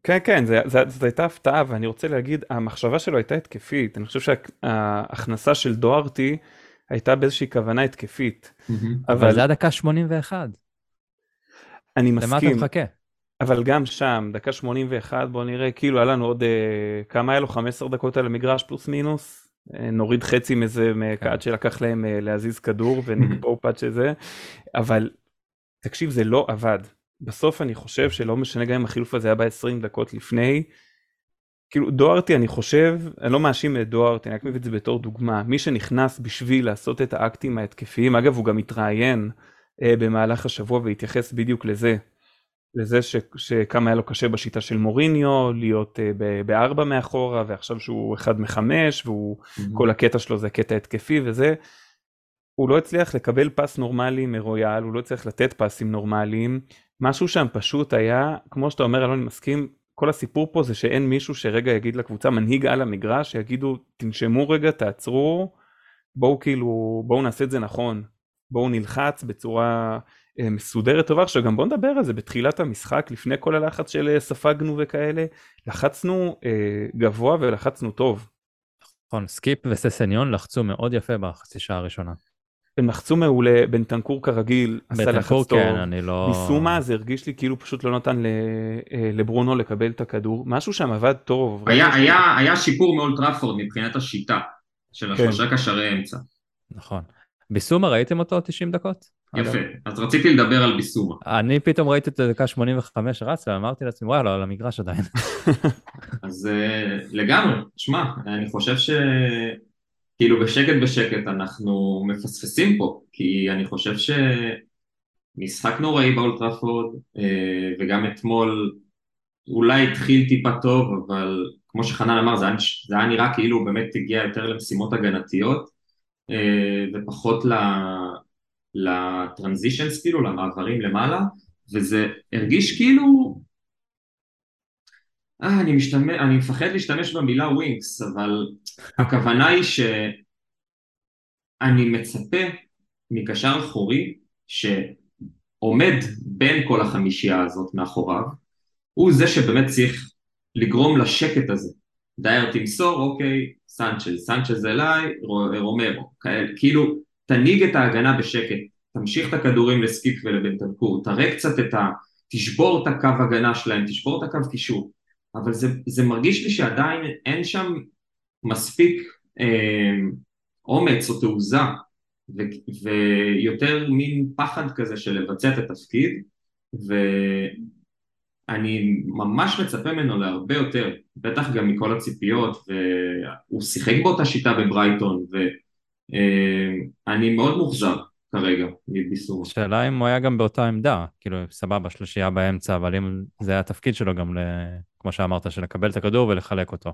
S2: כן, כן, זאת הייתה הפתעה, ואני רוצה להגיד, המחשבה שלו הייתה התקפית. אני חושב שההכנסה של דוארטי הייתה באיזושהי כוונה התקפית.
S1: אבל זה היה דקה 81.
S2: אני מסכים.
S1: למה אתה מחכה?
S2: אבל גם שם, דקה 81, בוא נראה, כאילו היה לנו עוד, אה, כמה היה לו? 15 דקות על המגרש פלוס מינוס? אה, נוריד חצי מזה כן. עד שלקח להם אה, להזיז כדור ונגבור פאט שזה, אבל תקשיב, זה לא עבד. בסוף אני חושב שלא משנה גם אם החילוף הזה היה ב-20 דקות לפני, כאילו דוארטי אני חושב, אני לא מאשים את דוארטי, אני רק מביא את זה בתור דוגמה, מי שנכנס בשביל לעשות את האקטים ההתקפיים, אגב הוא גם התראיין אה, במהלך השבוע והתייחס בדיוק לזה, לזה ש, שכמה היה לו קשה בשיטה של מוריניו, להיות אה, בארבע מאחורה ועכשיו שהוא אחד מחמש והוא mm-hmm. כל הקטע שלו זה קטע התקפי וזה, הוא לא הצליח לקבל פס נורמלי מרויאל, הוא לא הצליח לתת פסים נורמליים, משהו שם פשוט היה, כמו שאתה אומר, אלון, אני מסכים, כל הסיפור פה זה שאין מישהו שרגע יגיד לקבוצה, מנהיג על המגרש, שיגידו, תנשמו רגע, תעצרו, בואו כאילו, בואו נעשה את זה נכון, בואו נלחץ בצורה אה, מסודרת טובה. עכשיו גם בואו נדבר על זה, בתחילת המשחק, לפני כל הלחץ של אה, ספגנו וכאלה, לחצנו אה, גבוה ולחצנו טוב.
S1: נכון, סקיפ וססניון לחצו מאוד יפה בחצי שעה הראשונה.
S2: הם לחצו מעולה, בנטנקור כרגיל עשה לחץ טוב.
S1: כן, אני לא...
S2: ביסומה זה הרגיש לי כאילו פשוט לא נתן אה, לברונו לקבל את הכדור, משהו שם עבד טוב.
S3: היה, היה, היה שיפור מאולטראפורד מבחינת השיטה של כן. השלושה קשרי אמצע.
S1: נכון. ביסומה ראיתם אותו 90 דקות?
S3: יפה, אז רציתי לדבר על ביסומה.
S1: אני פתאום ראיתי את הדקה 85 רץ ואמרתי לעצמי וואלה על המגרש עדיין.
S3: אז uh, לגמרי, שמע, אני חושב ש... כאילו בשקט בשקט אנחנו מפספסים פה, כי אני חושב שמשחק נוראי באולטראפורד, אה, וגם אתמול אולי התחיל טיפה טוב, אבל כמו שחנן אמר, זה היה, זה היה נראה כאילו הוא באמת הגיע יותר למשימות הגנתיות, אה, ופחות לטרנזישנס, כאילו, למעברים למעלה, וזה הרגיש כאילו אה, אני, משתמש, אני מפחד להשתמש במילה ווינקס, אבל הכוונה היא שאני מצפה מקשר אחורי שעומד בין כל החמישייה הזאת מאחוריו, הוא זה שבאמת צריך לגרום לשקט הזה. דייר תמסור, אוקיי, סנצ'ז, סנצ'ז אליי, רומרו, כאלה, כאילו תנהיג את ההגנה בשקט, תמשיך את הכדורים לסקיק ולבנטנקור, תראה קצת את ה... תשבור את הקו הגנה שלהם, תשבור את הקו קישור. אבל זה, זה מרגיש לי שעדיין אין שם מספיק אה, אומץ או תעוזה ו, ויותר מין פחד כזה של לבצע את התפקיד ואני ממש מצפה ממנו להרבה יותר, בטח גם מכל הציפיות והוא שיחק באותה שיטה בברייטון ואני אה, מאוד מאוכזב כרגע מביסור.
S1: השאלה אם הוא היה גם באותה עמדה, כאילו סבבה שלישייה באמצע, אבל אם זה היה התפקיד שלו גם, ל... כמו שאמרת, של לקבל את הכדור ולחלק אותו.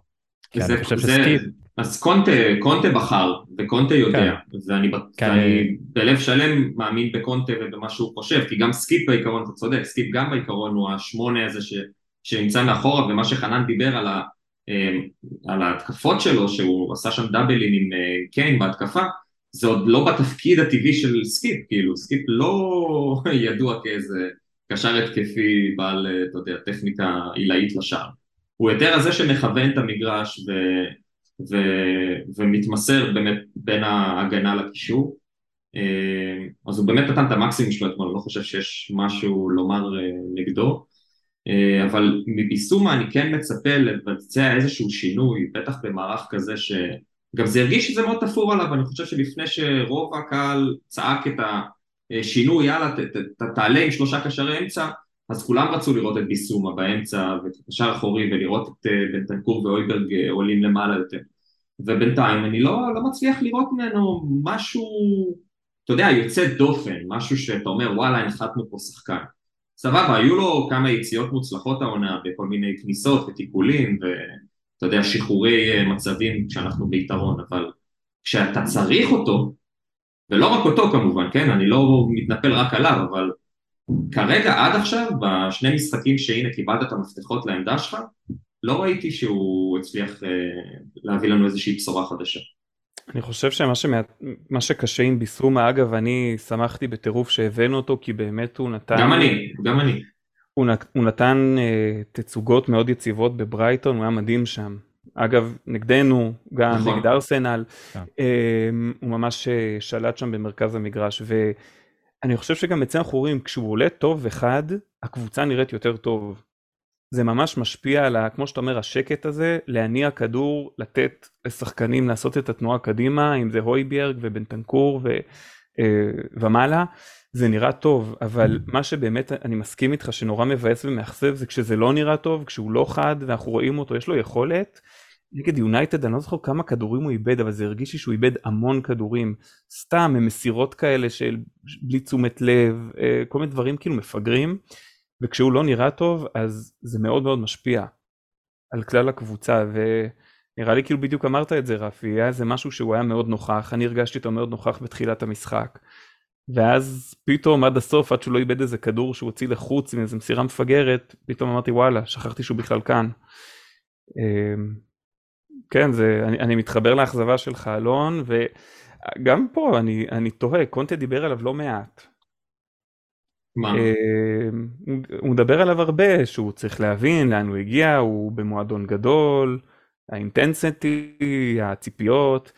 S3: זה, אני חושב זה, שסקיפ... אז קונטה, קונטה בחר, וקונטה יודע, כן. ואני, כן. ואני בלב שלם מאמין בקונטה ובמה שהוא חושב, כי גם סקיפ בעיקרון, אתה צודק, סקיפ גם בעיקרון הוא השמונה הזה ש, שנמצא מאחורה, ומה שחנן דיבר על, ה, אה, על ההתקפות שלו, שהוא עשה שם דאבלים עם אה, קיין בהתקפה, זה עוד לא בתפקיד הטבעי של סקיפ, כאילו, סקיפ לא ידוע כאיזה קשר התקפי בעל, אתה יודע, טכניקה עילאית לשער. הוא יותר הזה שמכוון את המגרש ו, ו, ומתמסר באמת בין ההגנה לקישור. אה, אז הוא באמת נתן את המקסימום שלו אתמול, אני לא חושב שיש משהו לומר אה, נגדו. אה, אבל מביסומה אני כן מצפה לבצע איזשהו שינוי, בטח במערך כזה ש... גם זה הרגיש שזה מאוד תפור עליו, אני חושב שלפני שרוב הקהל צעק את השינוי, יאללה ת, ת, ת, תעלה עם שלושה קשרי אמצע, אז כולם רצו לראות את ביסומה באמצע ואת הקשר אחורי ולראות את אה, בנטנקור ואויברג אה, עולים למעלה יותר. ובינתיים אני לא, לא מצליח לראות ממנו משהו, אתה יודע, יוצא דופן, משהו שאתה אומר וואלה הנחתנו פה שחקן. סבבה, היו לו כמה יציאות מוצלחות העונה בכל מיני כניסות וטיפולים ו... אתה יודע, שחרורי אה, מצבים כשאנחנו ביתרון, אבל כשאתה צריך אותו, ולא רק אותו כמובן, כן, אני לא מתנפל רק עליו, אבל כרגע עד עכשיו, בשני משחקים שהנה קיבלת את המפתחות לעמדה שלך, לא ראיתי שהוא הצליח אה, להביא לנו איזושהי בשורה חדשה.
S2: אני חושב שמה שמה, שקשה עם ביסומה, אגב, אני שמחתי בטירוף שהבאנו אותו, כי באמת הוא נתן...
S3: גם אני, גם אני.
S2: הוא, הוא נתן uh, תצוגות מאוד יציבות בברייטון, הוא היה מדהים שם. אגב, נגדנו, גם נכון. נגד ארסנל. כן. uh, הוא ממש uh, שלט שם במרכז המגרש. ואני חושב שגם אצלנו אנחנו רואים, כשהוא עולה טוב אחד, הקבוצה נראית יותר טוב. זה ממש משפיע על, ה, כמו שאתה אומר, השקט הזה, להניע כדור, לתת לשחקנים לעשות את התנועה קדימה, אם זה הויביארג ובנטנקור ו, uh, ומעלה. זה נראה טוב, אבל מה שבאמת אני מסכים איתך שנורא מבאס ומאכזב זה כשזה לא נראה טוב, כשהוא לא חד ואנחנו רואים אותו, יש לו יכולת. נגד יונייטד אני לא זוכר כמה כדורים הוא איבד, אבל זה הרגיש לי שהוא איבד המון כדורים. סתם, מסירות כאלה של בלי תשומת לב, אה, כל מיני דברים כאילו מפגרים, וכשהוא לא נראה טוב אז זה מאוד מאוד משפיע על כלל הקבוצה, ונראה לי כאילו בדיוק אמרת את זה רפי, היה איזה משהו שהוא היה מאוד נוכח, אני הרגשתי אותו מאוד נוכח בתחילת המשחק. ואז פתאום עד הסוף עד שהוא לא איבד איזה כדור שהוא הוציא לחוץ עם איזה מסירה מפגרת פתאום אמרתי וואלה שכחתי שהוא בכלל כאן. כן זה אני, אני מתחבר לאכזבה שלך אלון וגם פה אני אני תוהה קונטה דיבר עליו לא מעט.
S3: מה?
S2: אמ, הוא מדבר עליו הרבה שהוא צריך להבין לאן הוא הגיע הוא במועדון גדול האינטנסיטי הציפיות.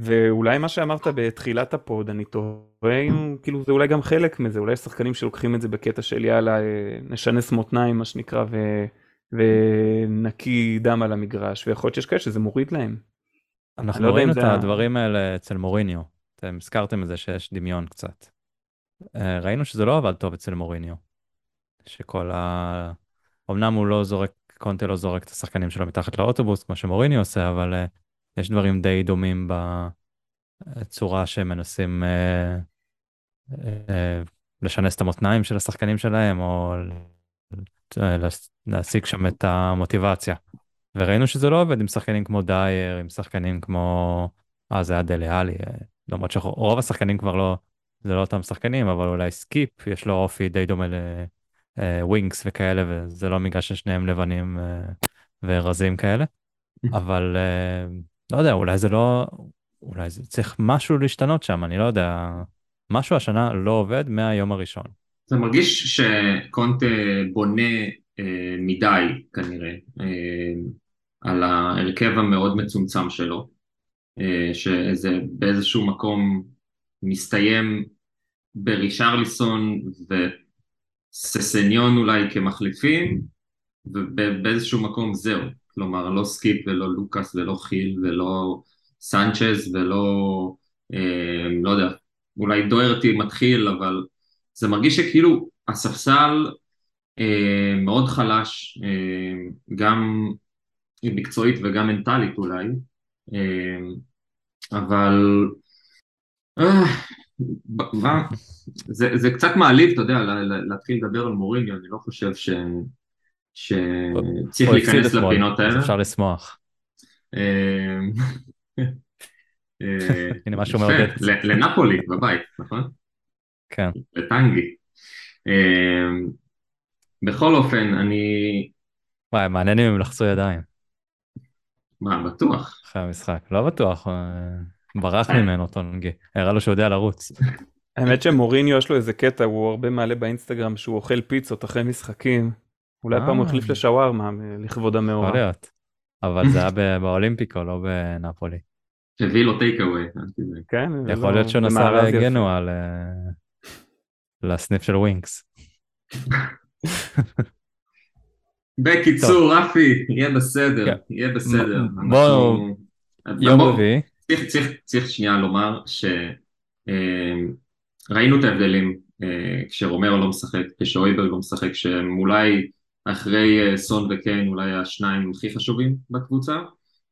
S2: ואולי מה שאמרת בתחילת הפוד, אני תוהה אם כאילו זה אולי גם חלק מזה, אולי יש שחקנים שלוקחים את זה בקטע של יאללה אה, נשנס מותניים מה שנקרא ו... ונקי דם על המגרש, ויכול להיות שיש כאלה שזה מוריד להם.
S1: אנחנו
S2: לא אם
S1: את
S2: זה
S1: הדברים האלה אצל מוריניו. אתם הזכרתם את זה שיש דמיון קצת. אה, ראינו שזה לא עבד טוב אצל מוריניו. שכל ה... אמנם הוא לא זורק, קונטה לא זורק את השחקנים שלו מתחת לאוטובוס כמו שמוריניו עושה, אבל אה, יש דברים די דומים בצורה שהם מנסים אה, אה, לשנס את המותניים של השחקנים שלהם, או אה, להשיג שם את המוטיבציה. וראינו שזה לא עובד עם שחקנים כמו דייר, עם שחקנים כמו... אה, זה היה דלה אלי, אה, למרות שרוב השחקנים כבר לא... זה לא אותם שחקנים, אבל אולי סקיפ, יש לו אופי די דומה לווינקס וכאלה, וזה לא בגלל ששניהם לבנים אה, ורזים כאלה. אבל אה, לא יודע, אולי זה לא... אולי זה צריך משהו להשתנות שם, אני לא יודע. משהו השנה לא עובד מהיום הראשון.
S3: זה מרגיש שקונטה בונה אה, מדי כנראה אה, על ההרכב המאוד מצומצם שלו, אה, שזה באיזשהו מקום מסתיים ברישרליסון וססניון אולי כמחליפים, ובאיזשהו מקום זהו, כלומר לא סקיפ ולא לוקאס ולא חיל ולא סנצ'ז ולא, אה, לא יודע, אולי דוירטי מתחיל, אבל זה מרגיש שכאילו הספסל אה, מאוד חלש, אה, גם מקצועית וגם מנטלית אולי, אה, אבל אה, זה, זה קצת מעליב, אתה יודע, לה- לה- להתחיל לדבר על מוריניו, אני לא חושב ש, שצריך להיכנס לפינות האלה.
S1: אפשר לשמוח.
S3: אה, אה,
S1: הנה משהו מעודד.
S3: לנפולי בבית, נכון?
S1: כן.
S3: לטנגי. בכל אופן, אני...
S1: וואי, מעניין אם הם לחצו ידיים
S3: מה, בטוח.
S1: אחרי המשחק. לא בטוח, אה, ברח ממנו טונגי. הראה לו שהוא יודע לרוץ.
S2: האמת שמוריניו יש לו איזה קטע, הוא הרבה מעלה באינסטגרם שהוא אוכל פיצות אחרי משחקים. אולי פעם הוא
S1: אה.
S2: החליף לשווארמה אה, לכבוד
S1: יכול
S2: המאורע.
S1: להיות. אבל זה היה ב- באולימפיקו, לא בנפולי.
S3: הביא לו טייק אווי.
S2: כן, זה
S1: יכול
S2: לא-
S1: להיות שהוא
S2: זה
S1: נסע
S2: מארז יפה.
S1: לגנואה ל- לסניף של ווינקס.
S3: בקיצור, רפי, יהיה בסדר,
S1: כן.
S3: יהיה בסדר.
S1: בואו, יום רביעי.
S3: צריך, שנייה לומר שראינו את ההבדלים אה, כשרומרו לא משחק, כשאויברג לא משחק, שהם אולי אחרי אה, סון וקיין אולי השניים הכי חשובים בקבוצה.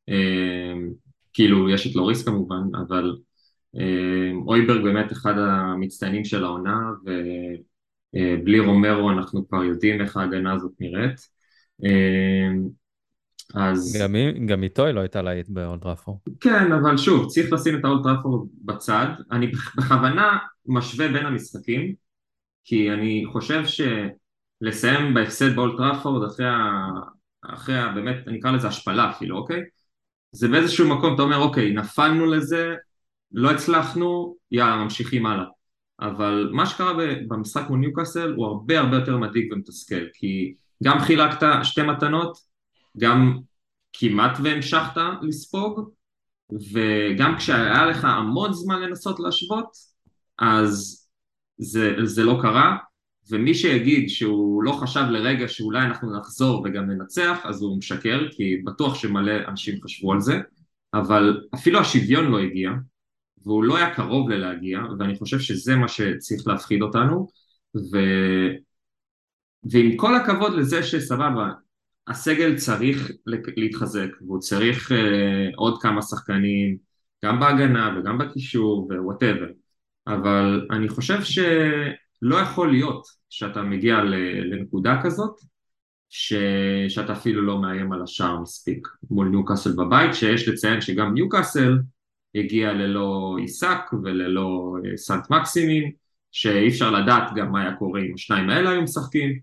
S3: אה, כאילו יש את לוריס כמובן, אבל אה, אויברג באמת אחד המצטיינים של העונה, ובלי רומרו אנחנו כבר יודעים איך ההגנה הזאת נראית. אה, אז...
S1: גם גם איתו היא לא הייתה להיט באולטראפור.
S3: כן, אבל שוב, צריך לשים את האולט טראפורד בצד. אני בכוונה משווה בין המשחקים, כי אני חושב שלסיים בהפסד באולט טראפורד אחרי ה... אחרי ה... באמת, אני אקרא לזה השפלה אפילו, אוקיי? זה באיזשהו מקום, אתה אומר, אוקיי, נפלנו לזה, לא הצלחנו, יאללה, ממשיכים הלאה. אבל מה שקרה במשחק מול ניוקאסל הוא הרבה הרבה יותר מדאיג ומתסכל, כי גם חילקת שתי מתנות, גם כמעט והמשכת לספוג, וגם כשהיה לך המון זמן לנסות להשוות, אז זה, זה לא קרה, ומי שיגיד שהוא לא חשב לרגע שאולי אנחנו נחזור וגם ננצח, אז הוא משקר, כי בטוח שמלא אנשים חשבו על זה, אבל אפילו השוויון לא הגיע, והוא לא היה קרוב ללהגיע, ואני חושב שזה מה שצריך להפחיד אותנו, ו... ועם כל הכבוד לזה שסבבה, הסגל צריך להתחזק, והוא צריך uh, עוד כמה שחקנים, גם בהגנה וגם בקישור ו whatever, אבל אני חושב שלא יכול להיות שאתה מגיע לנקודה כזאת, ש... שאתה אפילו לא מאיים על השער מספיק מול ניוקאסל בבית, שיש לציין שגם ניוקאסל הגיע ללא איסק וללא אה, סנט מקסימין, שאי אפשר לדעת גם מה היה קורה אם השניים האלה היו משחקים,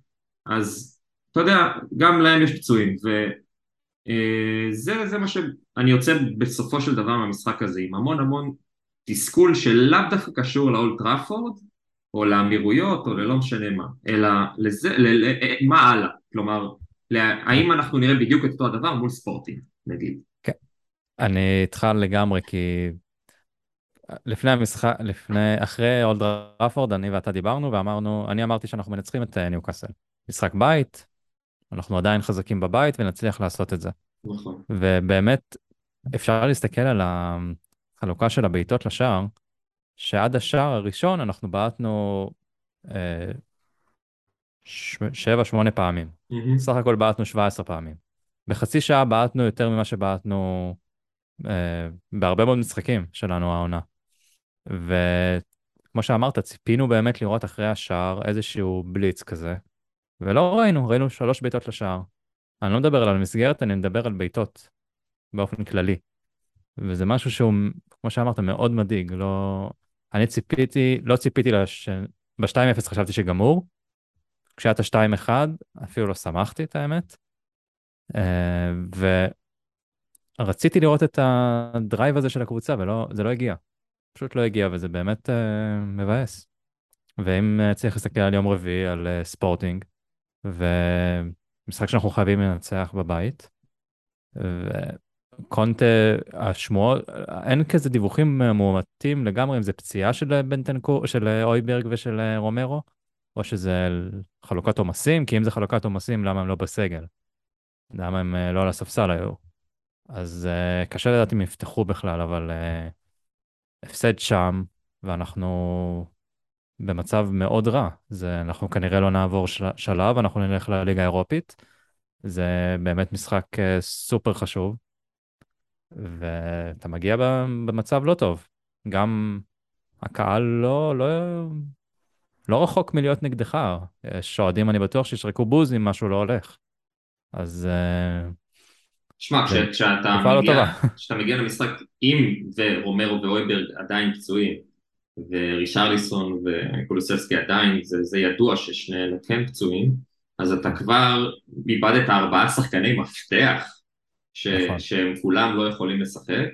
S3: אז אתה יודע, גם להם יש פצועים, וזה אה, מה שאני יוצא בסופו של דבר מהמשחק הזה, עם המון המון תסכול שלאו דווקא קשור לאולט טראפורד, או לאמירויות, או ללא משנה מה, אלא לזה, ל, ל, אה, מה הלאה, כלומר, האם אנחנו נראה בדיוק את אותו הדבר מול ספורטים, נגיד.
S1: אני איתך לגמרי, כי לפני המשחק, לפני, אחרי אולד ראפורד, אני ואתה דיברנו ואמרנו, אני אמרתי שאנחנו מנצחים את ניוקאסל. משחק בית, אנחנו עדיין חזקים בבית ונצליח לעשות את זה.
S3: נכון.
S1: ובאמת, אפשר להסתכל על החלוקה של הבעיטות לשער, שעד השער הראשון אנחנו בעטנו אה, שבע, שמונה פעמים. Mm-hmm. סך הכל בעטנו 17 פעמים. בחצי שעה בעטנו יותר ממה שבעטנו אה, בהרבה מאוד משחקים שלנו העונה. וכמו שאמרת, ציפינו באמת לראות אחרי השער איזשהו בליץ כזה, ולא ראינו, ראינו שלוש בעיטות לשער. אני לא מדבר על המסגרת, אני מדבר על בעיטות באופן כללי. וזה משהו שהוא, כמו שאמרת, מאוד מדאיג. לא... אני ציפיתי, לא ציפיתי לש... ב-2-0 חשבתי שגמור. כשהיה את ה-2-1, אפילו לא שמחתי את האמת. אה, ורציתי לראות את הדרייב הזה של הקבוצה, וזה לא הגיע. פשוט לא הגיע, וזה באמת uh, מבאס. ואם uh, צריך להסתכל על יום רביעי, על uh, ספורטינג, ומשחק שאנחנו חייבים לנצח בבית, וקונטה, השמועות, אין כזה דיווחים מאומתים לגמרי אם זה פציעה של בנטנקור, של אויברג ושל רומרו, או שזה חלוקת עומסים, כי אם זה חלוקת עומסים, למה הם לא בסגל? למה הם לא על הספסל היו? אז uh, קשה לדעת אם יפתחו בכלל, אבל uh, הפסד שם, ואנחנו במצב מאוד רע. זה, אנחנו כנראה לא נעבור של, שלב, אנחנו נלך לליגה האירופית. זה באמת משחק אה, סופר חשוב, ואתה מגיע במצב לא טוב. גם הקהל לא, לא, לא רחוק מלהיות נגדך. יש אוהדים, אני בטוח, שישרקו בוז אם משהו לא הולך. אז... אה,
S3: שמע, כשאתה מגיע, כשאתה מגיע למשחק עם ורומרו ואויברג עדיין פצועים, ורישרליסון וקולוספסקי עדיין, זה, זה ידוע ששניהם כן פצועים, אז אתה כבר איבדת ארבעה שחקני מפתח, ש, נכון. שהם כולם לא יכולים לשחק,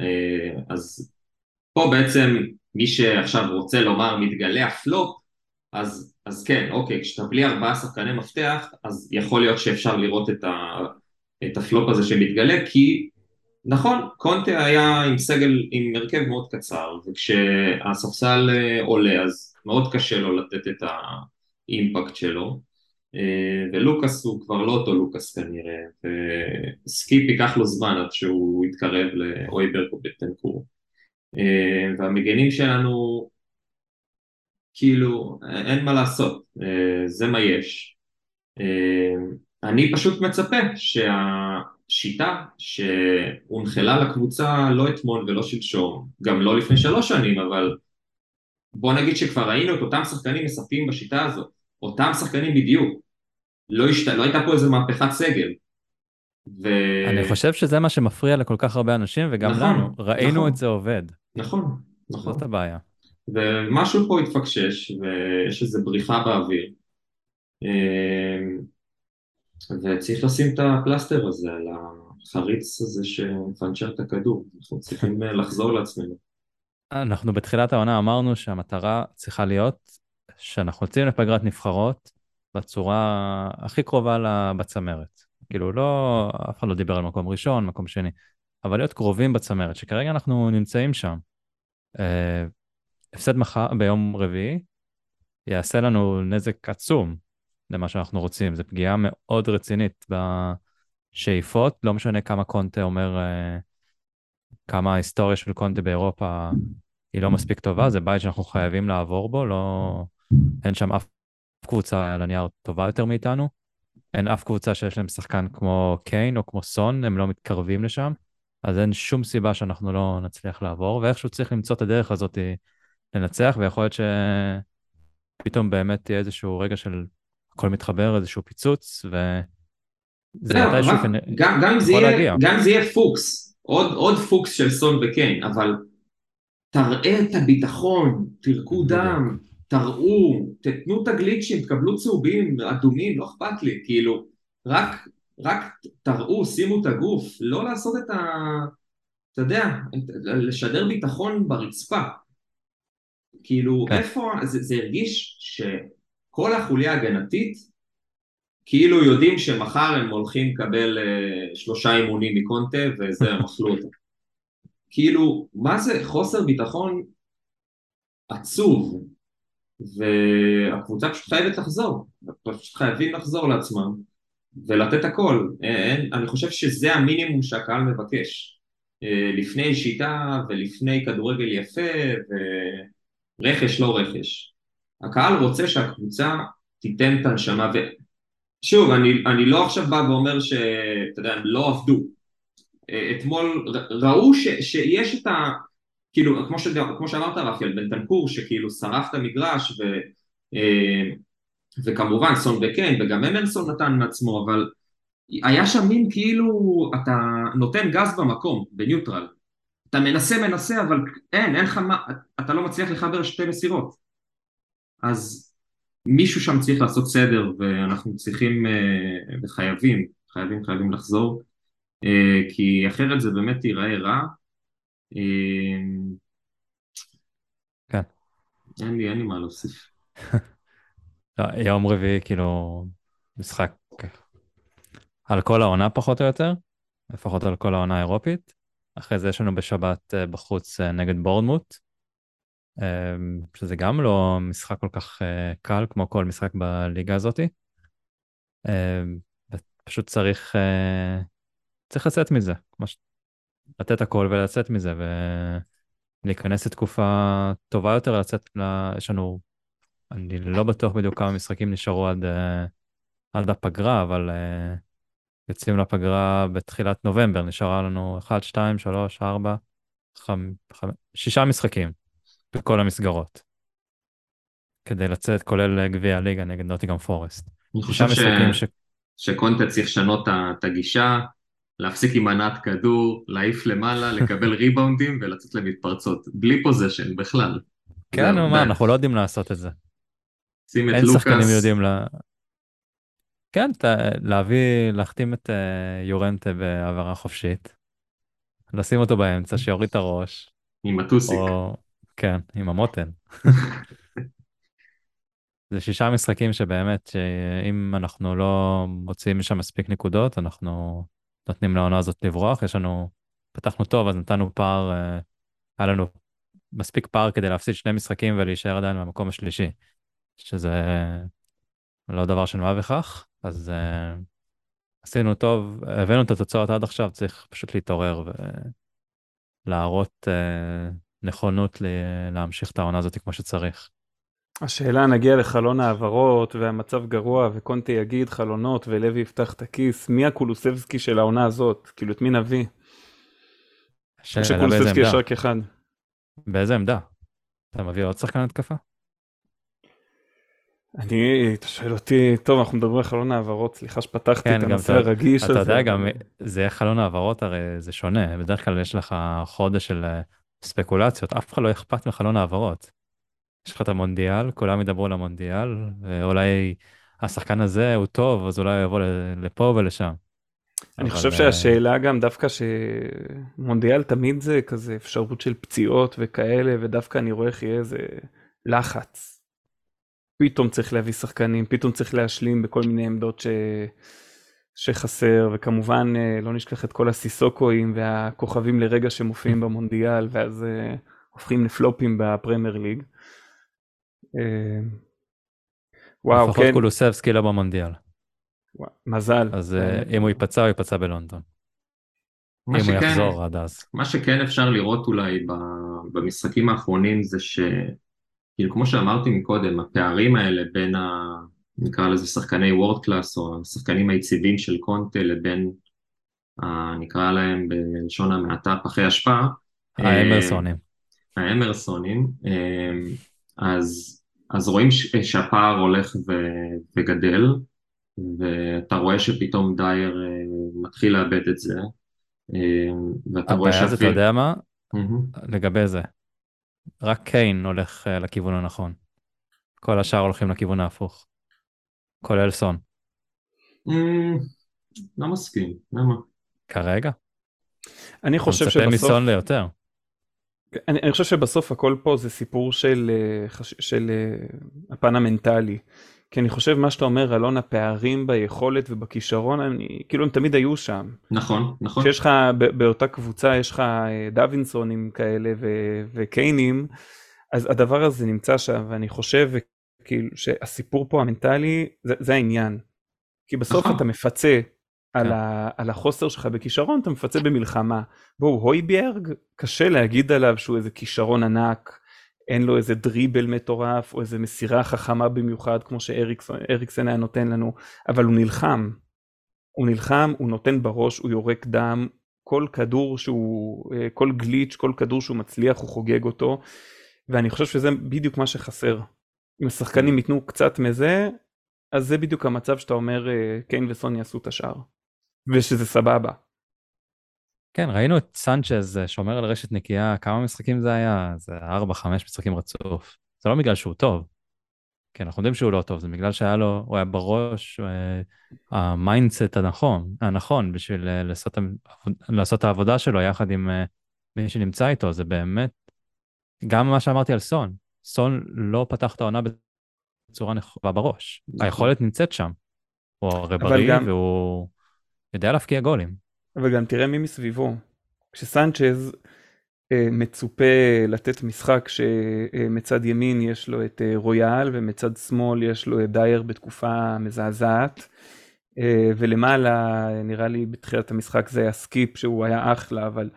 S3: אה, אז פה בעצם מי שעכשיו רוצה לומר מתגלה הפלופ, אז, אז כן, אוקיי, כשאתה בלי ארבעה שחקני מפתח, אז יכול להיות שאפשר לראות את, ה, את הפלופ הזה שמתגלה, כי נכון, קונטה היה עם סגל, עם הרכב מאוד קצר, וכשהספסל אה, עולה אז מאוד קשה לו לתת את ה impact שלו, אה, ולוקאס הוא כבר לא אותו לוקאס כנראה, וסקיפ ייקח לו זמן עד שהוא יתקרב לאויברג או בטנקור. אה, והמגנים שלנו, כאילו, אין מה לעשות, זה מה יש. אני פשוט מצפה שהשיטה שהונחלה לקבוצה לא אתמול ולא שלשום, גם לא לפני שלוש שנים, אבל בוא נגיד שכבר ראינו את אותם שחקנים משחקים בשיטה הזאת, אותם שחקנים בדיוק, לא, השת... לא הייתה פה איזה מהפכת סגל.
S1: ו... אני חושב שזה מה שמפריע לכל כך הרבה אנשים, וגם נכון, לנו, ראינו נכון, את זה עובד.
S3: נכון, נכון.
S1: זאת הבעיה.
S3: ומשהו פה התפקשש, ויש איזו בריחה באוויר. וצריך לשים את הפלסטר הזה על החריץ הזה שמפנצ'ר את הכדור, אנחנו צריכים אה, לחזור לעצמנו.
S1: אנחנו בתחילת העונה אמרנו שהמטרה צריכה להיות שאנחנו יוצאים לפגרת נבחרות בצורה הכי קרובה בצמרת. כאילו לא, אף אחד לא דיבר על מקום ראשון, מקום שני, אבל להיות קרובים בצמרת, שכרגע אנחנו נמצאים שם. אה, הפסד מחר ביום רביעי יעשה לנו נזק עצום למה שאנחנו רוצים. זו פגיעה מאוד רצינית בשאיפות, לא משנה כמה קונטה אומר, אה, כמה ההיסטוריה של קונטה באירופה היא לא מספיק טובה, זה בית שאנחנו חייבים לעבור בו, לא... אין שם אף קבוצה על הנייר טובה יותר מאיתנו. אין אף קבוצה שיש להם שחקן כמו קיין או כמו סון, הם לא מתקרבים לשם, אז אין שום סיבה שאנחנו לא נצליח לעבור, ואיכשהו צריך למצוא את הדרך הזאת לנצח, ויכול להיות שפתאום באמת תהיה איזשהו רגע של הכל מתחבר, איזשהו פיצוץ, ו...
S3: זה מתישהו כנראה גם, גם גם אם זה יהיה פוקס, עוד, עוד פוקס של סון וקיין, אבל תראה את הביטחון, תרקו דם, תראו, תתנו את הגליצ'ים, תקבלו צהובים, אדומים, לא אכפת לי, כאילו, רק, רק תראו, שימו את הגוף, לא לעשות את ה... אתה יודע, לשדר ביטחון ברצפה. כאילו, כן. איפה, זה, זה הרגיש שכל החוליה ההגנתית, כאילו יודעים שמחר הם הולכים לקבל uh, שלושה אימונים מקונטה וזה, הם אכלו אותם. כאילו, מה זה? חוסר ביטחון עצוב, והקבוצה פשוט חייבת לחזור, פשוט חייבים לחזור לעצמם ולתת הכל, אין, אני חושב שזה המינימום שהקהל מבקש, אה, לפני שיטה ולפני כדורגל יפה ורכש לא רכש. הקהל רוצה שהקבוצה תיתן את הנשמה, ושוב, אני, אני לא עכשיו בא ואומר שאתה יודע, הם לא עבדו, אה, אתמול ראו ש, שיש את ה... כאילו, כמו, ש, כמו שאמרת רפי תנקור, שכאילו שרף את המגרש, ו, אה, וכמובן סון וקיין, וגם אמרסון נתן מעצמו, אבל היה שם מין כאילו, אתה נותן גז במקום, בניוטרל. אתה מנסה מנסה, אבל אין, אין לך מה, אתה לא מצליח לחבר שתי מסירות. אז מישהו שם צריך לעשות סדר, ואנחנו צריכים אה, וחייבים, חייבים חייבים לחזור, אה, כי אחרת זה באמת ייראה רע. אמ,
S1: כן.
S3: אין לי, אין לי מה להוסיף.
S1: לא, יום רביעי, כאילו, משחק על כל העונה פחות או יותר, לפחות על כל העונה האירופית. אחרי זה יש לנו בשבת אה, בחוץ אה, נגד בורדמוט, שזה גם לא משחק כל כך אה, קל כמו כל משחק בליגה הזאתי. אמ, פשוט צריך, צריך לצאת מזה, ש... לתת הכל ולצאת מזה ולהיכנס לתקופה טובה יותר, לצאת. יש לנו, אני לא בטוח בדיוק כמה משחקים נשארו עד, אה, עד הפגרה, אבל יוצאים לפגרה בתחילת נובמבר, נשארה לנו 1, 2, 3, 4, 5, 5, שישה משחקים בכל המסגרות. כדי לצאת, כולל גביע הליגה נגד נוטיגם פורסט.
S3: אני חושב ש... ש... שקונטה צריך לשנות את הגישה, להפסיק עם מנת כדור, להעיף למעלה, לקבל ריבאונדים ולצאת למתפרצות, בלי פוזיישן בכלל.
S1: כן, נו מה, אנחנו לא יודעים לעשות את זה.
S3: שים את לוקאס. אין שחקנים
S1: יודעים ל... כן, ת, להביא, להחתים את uh, יורנטה בעברה חופשית, לשים אותו באמצע, שיוריד את הראש.
S3: עם הטוסיק. או...
S1: כן, עם המותן. זה שישה משחקים שבאמת, שאם אנחנו לא מוצאים משם מספיק נקודות, אנחנו נותנים לעונה הזאת לברוח, יש לנו, פתחנו טוב, אז נתנו פער, אה, היה לנו מספיק פער כדי להפסיד שני משחקים ולהישאר עדיין במקום השלישי, שזה לא דבר של מה בכך, אז uh, עשינו טוב, הבאנו את התוצאות עד עכשיו, צריך פשוט להתעורר ולהראות uh, נכונות להמשיך את העונה הזאת כמו שצריך.
S2: השאלה נגיע לחלון העברות והמצב גרוע וקונטי יגיד חלונות ולוי יפתח את הכיס מי הקולוסבסקי של העונה הזאת כאילו את מי נביא. שקולוסבסקי יש רק אחד.
S1: באיזה עמדה? אתה מביא עוד שחקן התקפה?
S2: אני, אתה שואל אותי, טוב אנחנו מדברים על חלון העברות, סליחה שפתחתי כן, את הנושא הרגיש
S1: הזה. אתה יודע גם, זה חלון העברות הרי זה שונה, בדרך כלל יש לך חודש של אה, ספקולציות, אף אחד לא אכפת מחלון העברות. יש לך את המונדיאל, כולם ידברו על המונדיאל, ואולי השחקן הזה הוא טוב, אז אולי הוא יבוא לפה ולשם.
S2: אני. חושב אה, שהשאלה גם דווקא שמונדיאל תמיד זה כזה אפשרות של פציעות וכאלה, ודווקא אני רואה איך יהיה איזה לחץ. פתאום צריך להביא שחקנים, פתאום צריך להשלים בכל מיני עמדות ש... שחסר, וכמובן אה, לא נשכח את כל הסיסוקואים והכוכבים לרגע שמופיעים במונדיאל, ואז אה, הופכים לפלופים בפרמייר ליג.
S1: אה, וואו, לפחות כן. קולוסבסקי לא במונדיאל.
S2: מזל.
S1: אז אה, אם הוא ייפצע, הוא ייפצע בלונדון. אם הוא
S3: שכן,
S1: יחזור עד אז.
S3: מה שכן אפשר לראות אולי במשחקים האחרונים זה ש... כאילו, כמו שאמרתי מקודם, הפערים האלה בין ה... נקרא לזה שחקני וורד קלאס, או השחקנים היציבים של קונטה לבין, ה... נקרא להם בלשון המעטה, פחי אשפה.
S1: האמרסונים.
S3: אה, האמרסונים, אה, אז, אז רואים ש... שהפער הולך ו... וגדל, ואתה רואה שפתאום דייר אה, מתחיל לאבד את זה, ואתה רואה
S1: הבעיה זה, אתה. יודע מה?
S3: מהמם.
S1: לגבי זה. רק קיין הולך אה, לכיוון הנכון. כל השאר הולכים לכיוון ההפוך. כולל סון.
S3: אמ, לא מסכים, למה?
S1: כרגע.
S2: אני
S1: אתה
S2: חושב
S1: מצפה
S2: שבסוף,
S1: מסון ליותר.
S2: אני, אני חושב שבסוף הכל פה זה סיפור של, אה, חש- של אה, הפן המנטלי. כי אני חושב מה שאתה אומר, אלון, הפערים ביכולת ובכישרון, אני, כאילו הם תמיד היו שם.
S3: נכון, נכון.
S2: כשיש לך, באותה קבוצה יש לך אה, דווינסונים כאלה ו- וקיינים, אז הדבר הזה נמצא שם, ואני חושב כאילו שהסיפור פה המנטלי, זה, זה העניין. כי בסוף
S3: נכון.
S2: אתה מפצה על,
S1: כן.
S2: ה, על החוסר שלך בכישרון, אתה מפצה במלחמה. בואו, הויביארג, קשה להגיד עליו שהוא איזה כישרון ענק, אין לו איזה דריבל מטורף, או איזה מסירה חכמה במיוחד, כמו שאריקסן היה נותן לנו, אבל הוא נלחם. הוא נלחם, הוא נותן בראש, הוא יורק דם, כל כדור שהוא, אה, כל גליץ', כל כדור שהוא מצליח, הוא חוגג אותו, ואני חושב שזה בדיוק מה שחסר. אם השחקנים ייתנו קצת מזה, אז זה בדיוק המצב שאתה אומר, אה, קיין וסון יעשו את השאר. ושזה סבבה.
S1: כן, ראינו את סנצ'ז אה, שומר על רשת נקייה, כמה משחקים זה היה? זה 4-5 משחקים רצוף. זה לא בגלל שהוא טוב. כן, אנחנו יודעים שהוא לא טוב, זה בגלל שהיה לו, הוא היה בראש אה, ה mindset הנכון, הנכון בשביל לעשות, לעשות את העבודה שלו יחד עם מי שנמצא איתו, זה באמת, גם מה שאמרתי על סון, סון לא פתח את העונה בצורה נכונה בראש,
S3: נכון.
S1: היכולת נמצאת שם. הוא הרי בריא
S2: גם-
S1: והוא יודע להבקיע גולים.
S2: אבל גם תראה מי מסביבו. כשסנצ'ז אה, מצופה לתת משחק שמצד ימין יש לו את אה, רויאל ומצד שמאל יש לו את דייר בתקופה מזעזעת. אה, ולמעלה נראה לי בתחילת המשחק זה היה סקיפ שהוא היה אחלה אבל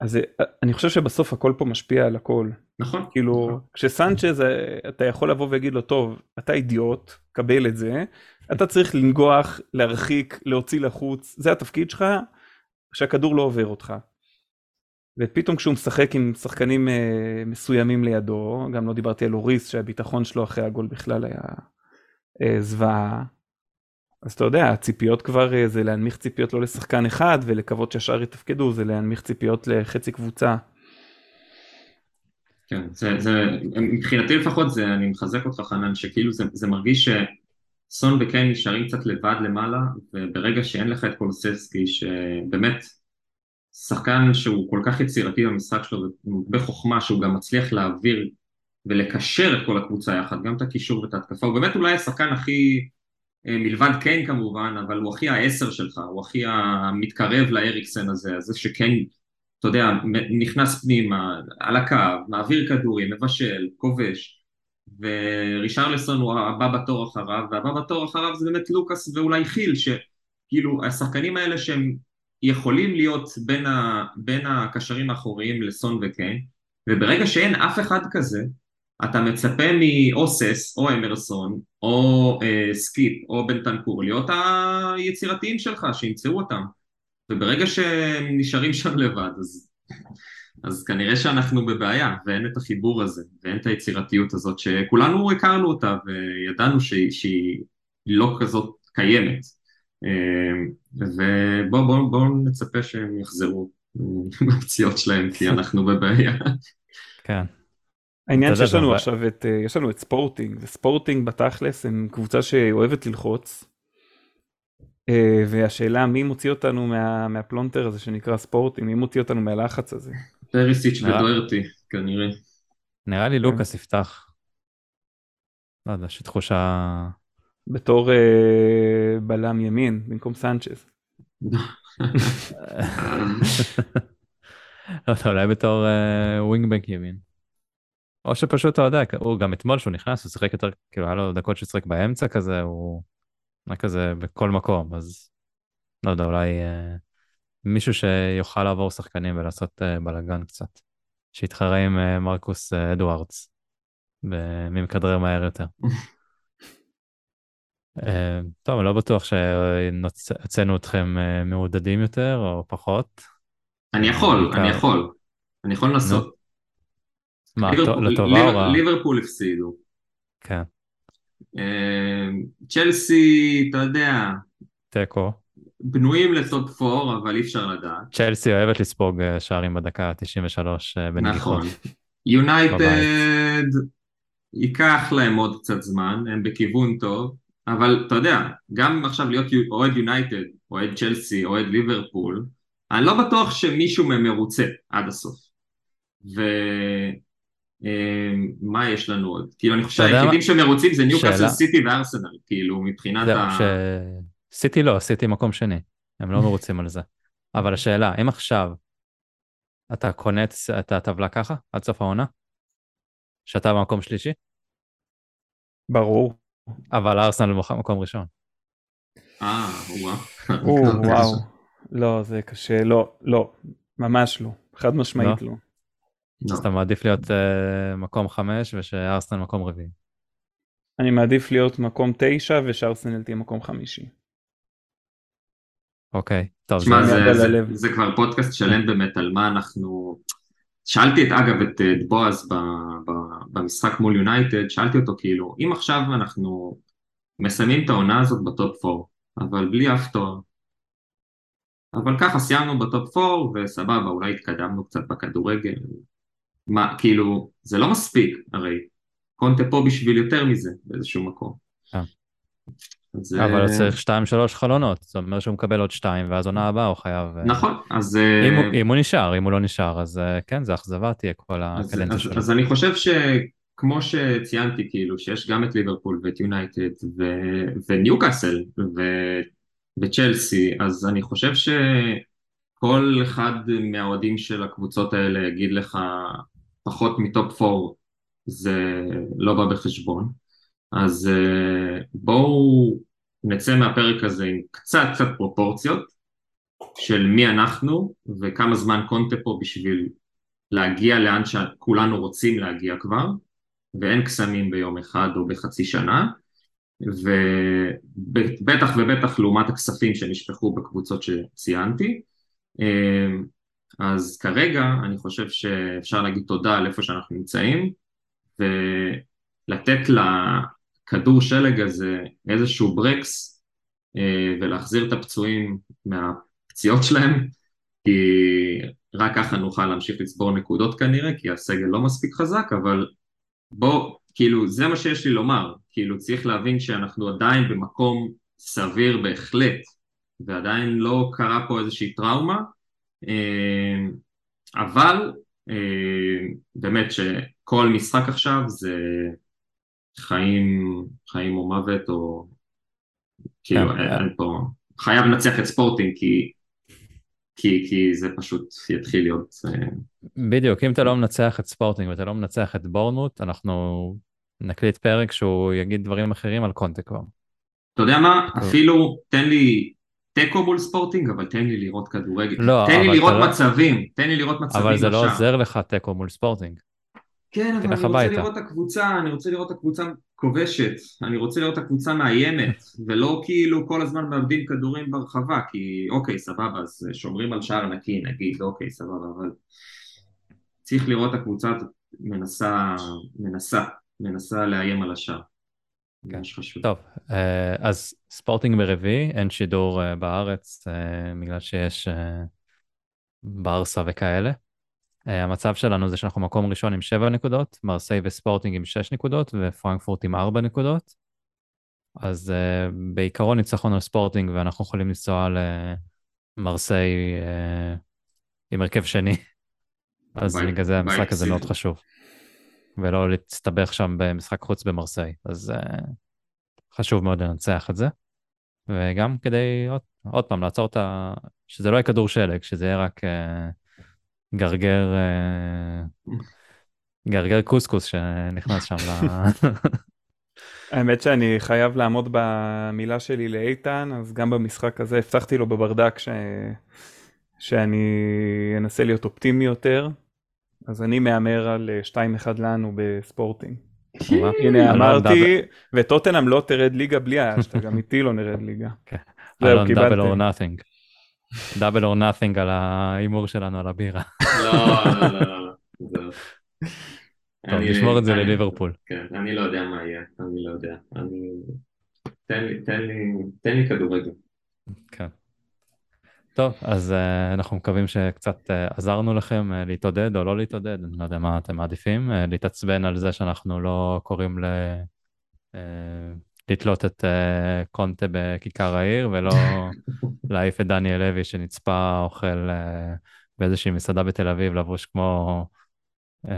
S2: אז אה, אני חושב שבסוף הכל פה משפיע על הכל
S3: נכון.
S2: כאילו
S3: נכון.
S2: כשסנצ'ז אה, אתה יכול לבוא ולהגיד לו טוב אתה אידיוט קבל את זה אתה צריך לנגוח להרחיק להוציא לחוץ זה התפקיד שלך שהכדור לא עובר אותך. ופתאום כשהוא משחק עם שחקנים אה, מסוימים לידו גם לא דיברתי על אוריס שהביטחון שלו אחרי הגול בכלל היה אה, זוועה. אז אתה יודע הציפיות כבר אה, זה להנמיך ציפיות לא לשחקן אחד ולקוות שהשאר יתפקדו זה להנמיך ציפיות לחצי קבוצה.
S3: כן, זה, זה, מבחינתי לפחות זה, אני מחזק אותך חנן, שכאילו זה, זה מרגיש שסון וקיין נשארים קצת לבד למעלה, וברגע שאין לך את קולססקי, שבאמת שחקן שהוא כל כך יצירתי במשחק שלו, בחוכמה שהוא גם מצליח להעביר ולקשר את כל הקבוצה יחד, גם את הקישור ואת ההתקפה, הוא באמת אולי השחקן הכי, אה, מלבד קיין כמובן, אבל הוא הכי העשר שלך, הוא הכי המתקרב לאריקסן הזה, הזה שקיין אתה יודע, נכנס פנימה, על הקו, מעביר כדורים, מבשל, כובש, ורישרלסון הוא הבא בתור אחריו, והבא בתור אחריו זה באמת לוקאס ואולי חיל, שכאילו השחקנים האלה שהם יכולים להיות בין, ה, בין הקשרים האחוריים לסון וקיין, וברגע שאין אף אחד כזה, אתה מצפה מאוסס או אמרסון או אה, סקיפ או בנטנקור להיות היצירתיים שלך, שימצאו אותם. וברגע שהם נשארים שם לבד, אז, אז כנראה שאנחנו בבעיה, ואין את החיבור הזה, ואין את היצירתיות הזאת, שכולנו הכרנו אותה, וידענו שהיא, שהיא לא כזאת קיימת. ובואו בוא, בוא נצפה שהם יחזרו בפציעות שלהם, כי אנחנו בבעיה.
S1: כן.
S2: העניין שיש לנו עכשיו את, אה, יש לנו את ספורטינג, וספורטינג בתכלס הם קבוצה שאוהבת ללחוץ. אה, והשאלה מי מוציא אותנו מה, מהפלונטר הזה שנקרא ספורטינג, מי מוציא אותנו מהלחץ הזה.
S1: פרישיץ'
S3: ודוהרטי, כנראה.
S1: נראה לי לוקאס יפתח. לא יודע, יש לי תחושה...
S2: בתור אה, בלם ימין במקום סנצ'ז.
S1: לא יודע, אולי בתור אה, wing back ימין. או שפשוט, אתה יודע, הוא גם אתמול שהוא נכנס, הוא שיחק יותר, כאילו היה לו דקות שהוא שיחק באמצע כזה, הוא היה כזה בכל מקום, אז לא יודע, אולי אה, מישהו שיוכל לעבור שחקנים ולעשות uh, בלאגן קצת. שיתחרה עם uh, מרקוס uh, אדוארדס, מי מכדרר מהר יותר. uh, טוב, אני לא בטוח שהוצאנו אתכם uh, מעודדים יותר או פחות.
S3: אני יכול, אני יכול. אני יכול לנסות.
S1: מה, לטובה או רע?
S3: ליברפול הפסידו.
S1: כן.
S3: צ'לסי, אתה יודע.
S1: תיקו.
S3: בנויים לטופ 4, אבל אי אפשר לדעת.
S1: צ'לסי אוהבת לספוג אה, שערים בדקה 93 אה, בנגיחות.
S3: נכון. יונייטד ייקח להם עוד קצת זמן, הם בכיוון טוב, אבל אתה יודע, גם עכשיו להיות אוהד יונייטד, אוהד צ'לסי, אוהד ליברפול, אני לא בטוח שמישהו מהם מרוצה עד הסוף. ומה אה, יש לנו עוד? כאילו אני חושב שהיחידים שמרוצים זה ניוקאסל סיטי וארסנל, כאילו מבחינת ה...
S1: סיטי לא, סיטי מקום שני, הם לא מרוצים על זה. אבל השאלה, אם עכשיו אתה קונה את הטבלה ככה, עד סוף העונה? שאתה במקום שלישי?
S2: ברור.
S1: אבל ארסנל במקום ראשון.
S3: אה,
S2: וואו. לא, זה קשה, לא, לא, ממש לא, חד משמעית לא.
S1: לא. אז אתה מעדיף להיות uh, מקום חמש ושארסנל מקום רביעי.
S2: אני מעדיף להיות מקום תשע ושארסנל תהיה מקום חמישי.
S1: אוקיי, טוב.
S3: תשמע, זה, זה, זה, זה כבר פודקאסט שלם באמת על מה אנחנו... שאלתי את, אגב, את, את בועז ב, ב, במשחק מול יונייטד, שאלתי אותו כאילו, אם עכשיו אנחנו מסיימים את העונה הזאת בטופ 4, אבל בלי אף תואר, אבל ככה סיימנו בטופ 4 וסבבה, אולי התקדמנו קצת בכדורגל. מה, כאילו, זה לא מספיק, הרי קונטה פה בשביל יותר מזה באיזשהו מקום.
S1: אה. זה... אבל צריך 2-3 חלונות, זאת אומרת שהוא מקבל עוד 2 ואז עונה הבאה הוא חייב...
S3: אה, נכון, אז...
S1: אם הוא, אם הוא נשאר, אם הוא לא נשאר, אז אה, כן, זה אכזבה תהיה כל הקדנציה שלו.
S3: אז אני חושב שכמו שציינתי, כאילו, שיש גם את ליברפול ואת יונייטד וניוקאסל וצ'לסי, אז אני חושב שכל אחד מהאוהדים של הקבוצות האלה יגיד לך פחות מטופ 4 זה לא בא בחשבון. אז uh, בואו נצא מהפרק הזה עם קצת קצת פרופורציות של מי אנחנו וכמה זמן קונטה פה בשביל להגיע לאן שכולנו רוצים להגיע כבר ואין קסמים ביום אחד או בחצי שנה ובטח ובטח לעומת הכספים שנשפכו בקבוצות שציינתי אה, אז כרגע אני חושב שאפשר להגיד תודה על איפה שאנחנו נמצאים ולתת לכדור שלג הזה איזשהו ברקס אה, ולהחזיר את הפצועים מהפציעות שלהם כי רק ככה נוכל להמשיך לצבור נקודות כנראה כי הסגל לא מספיק חזק אבל בוא כאילו זה מה שיש לי לומר. כאילו צריך להבין שאנחנו עדיין במקום סביר בהחלט ועדיין לא קרה פה איזושהי טראומה אבל אה, באמת שכל משחק עכשיו זה חיים, חיים או מוות או כאילו כן. אין פה, חייב לנצח את ספורטינג כי, כי, כי זה פשוט יתחיל להיות... אה,
S1: בדיוק, אם אתה לא מנצח את ספורטינג ואתה לא מנצח את בורנמוט, אנחנו נקליט פרק שהוא יגיד דברים אחרים על קונטה כבר.
S3: אתה יודע מה? אפילו תן לי תיקו מול ספורטינג, אבל תן לי לראות כדורגל. לא, תן לי לראות לא... מצבים, תן לי לראות מצבים.
S1: אבל זה לא עוזר לך תיקו מול ספורטינג.
S3: כן, אבל אני רוצה לראות את הקבוצה, אני רוצה לראות את הקבוצה כובשת, אני רוצה לראות את הקבוצה מאיימת, ולא כאילו כל הזמן מאבדים כדורים ברחבה, כי אוקיי, סבבה, אז שומרים על שער נקי, נגיד, אוקיי, סבבה, אבל צריך לראות את הקבוצה מנסה, מנסה, מנסה לאיים על השער.
S1: כן. טוב, אה, אז ספורטינג ברביעי, אין שידור אה, בארץ אה, בגלל שיש ברסה וכאלה. המצב שלנו זה שאנחנו מקום ראשון עם 7 נקודות, מרסיי וספורטינג עם 6 נקודות ופרנקפורט עם 4 נקודות. אז בעיקרון ניצחון על ספורטינג ואנחנו יכולים לנסוע למרסיי עם הרכב שני. אז בגלל זה המשחק הזה מאוד חשוב. ולא להסתבך שם במשחק חוץ במרסיי. אז uh, חשוב מאוד לנצח את זה. וגם כדי עוד, עוד פעם לעצור את ה... שזה לא יהיה כדור שלג, שזה יהיה רק uh, גרגר, uh, גרגר קוסקוס שנכנס שם ל...
S2: האמת שאני חייב לעמוד במילה שלי לאיתן, אז גם במשחק הזה הבטחתי לו בברדק ש... שאני אנסה להיות אופטימי יותר, אז אני מהמר על 2-1 לנו בספורטינג. הנה אמרתי, וטוטנאם לא תרד ליגה בלי האשטה, גם איתי לא נרד ליגה.
S1: זהו, קיבלתם. double or nothing. double or nothing על ההימור שלנו על הבירה.
S3: לא, לא, לא, לא.
S1: טוב, נשמור את זה לליברפול.
S3: כן, אני לא יודע מה יהיה, אני לא יודע. תן לי כדורגל.
S1: כן. טוב, אז אה, אנחנו מקווים שקצת אה, עזרנו לכם אה, להתעודד או לא להתעודד, אני לא יודע מה אתם מעדיפים, אה, להתעצבן על זה שאנחנו לא קוראים ל... Uh, לתלות את uh, קונטה בכיכר העיר ולא להעיף את דניאל לוי שנצפה אוכל uh, באיזושהי מסעדה בתל אביב לבוש כמו... Uh,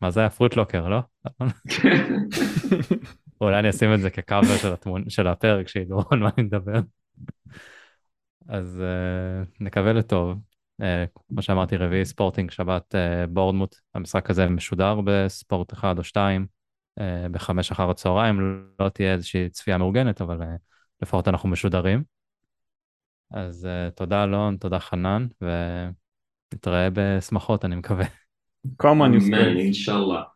S1: מה זה היה? פרוט לוקר, לא? אולי אני אשים את זה כקאבר של, התמונ... של הפרק, שידעו על מה אני מדבר. אז uh, נקווה לטוב. Uh, כמו שאמרתי, רביעי ספורטינג, שבת uh, בורדמוט. המשחק הזה משודר בספורט אחד או שתיים, uh, בחמש אחר הצהריים. לא תהיה איזושהי צפייה מאורגנת, אבל uh, לפחות אנחנו משודרים. אז uh, תודה אלון, תודה חנן, ונתראה בשמחות, אני מקווה.
S2: On, you
S3: Man, inshallah.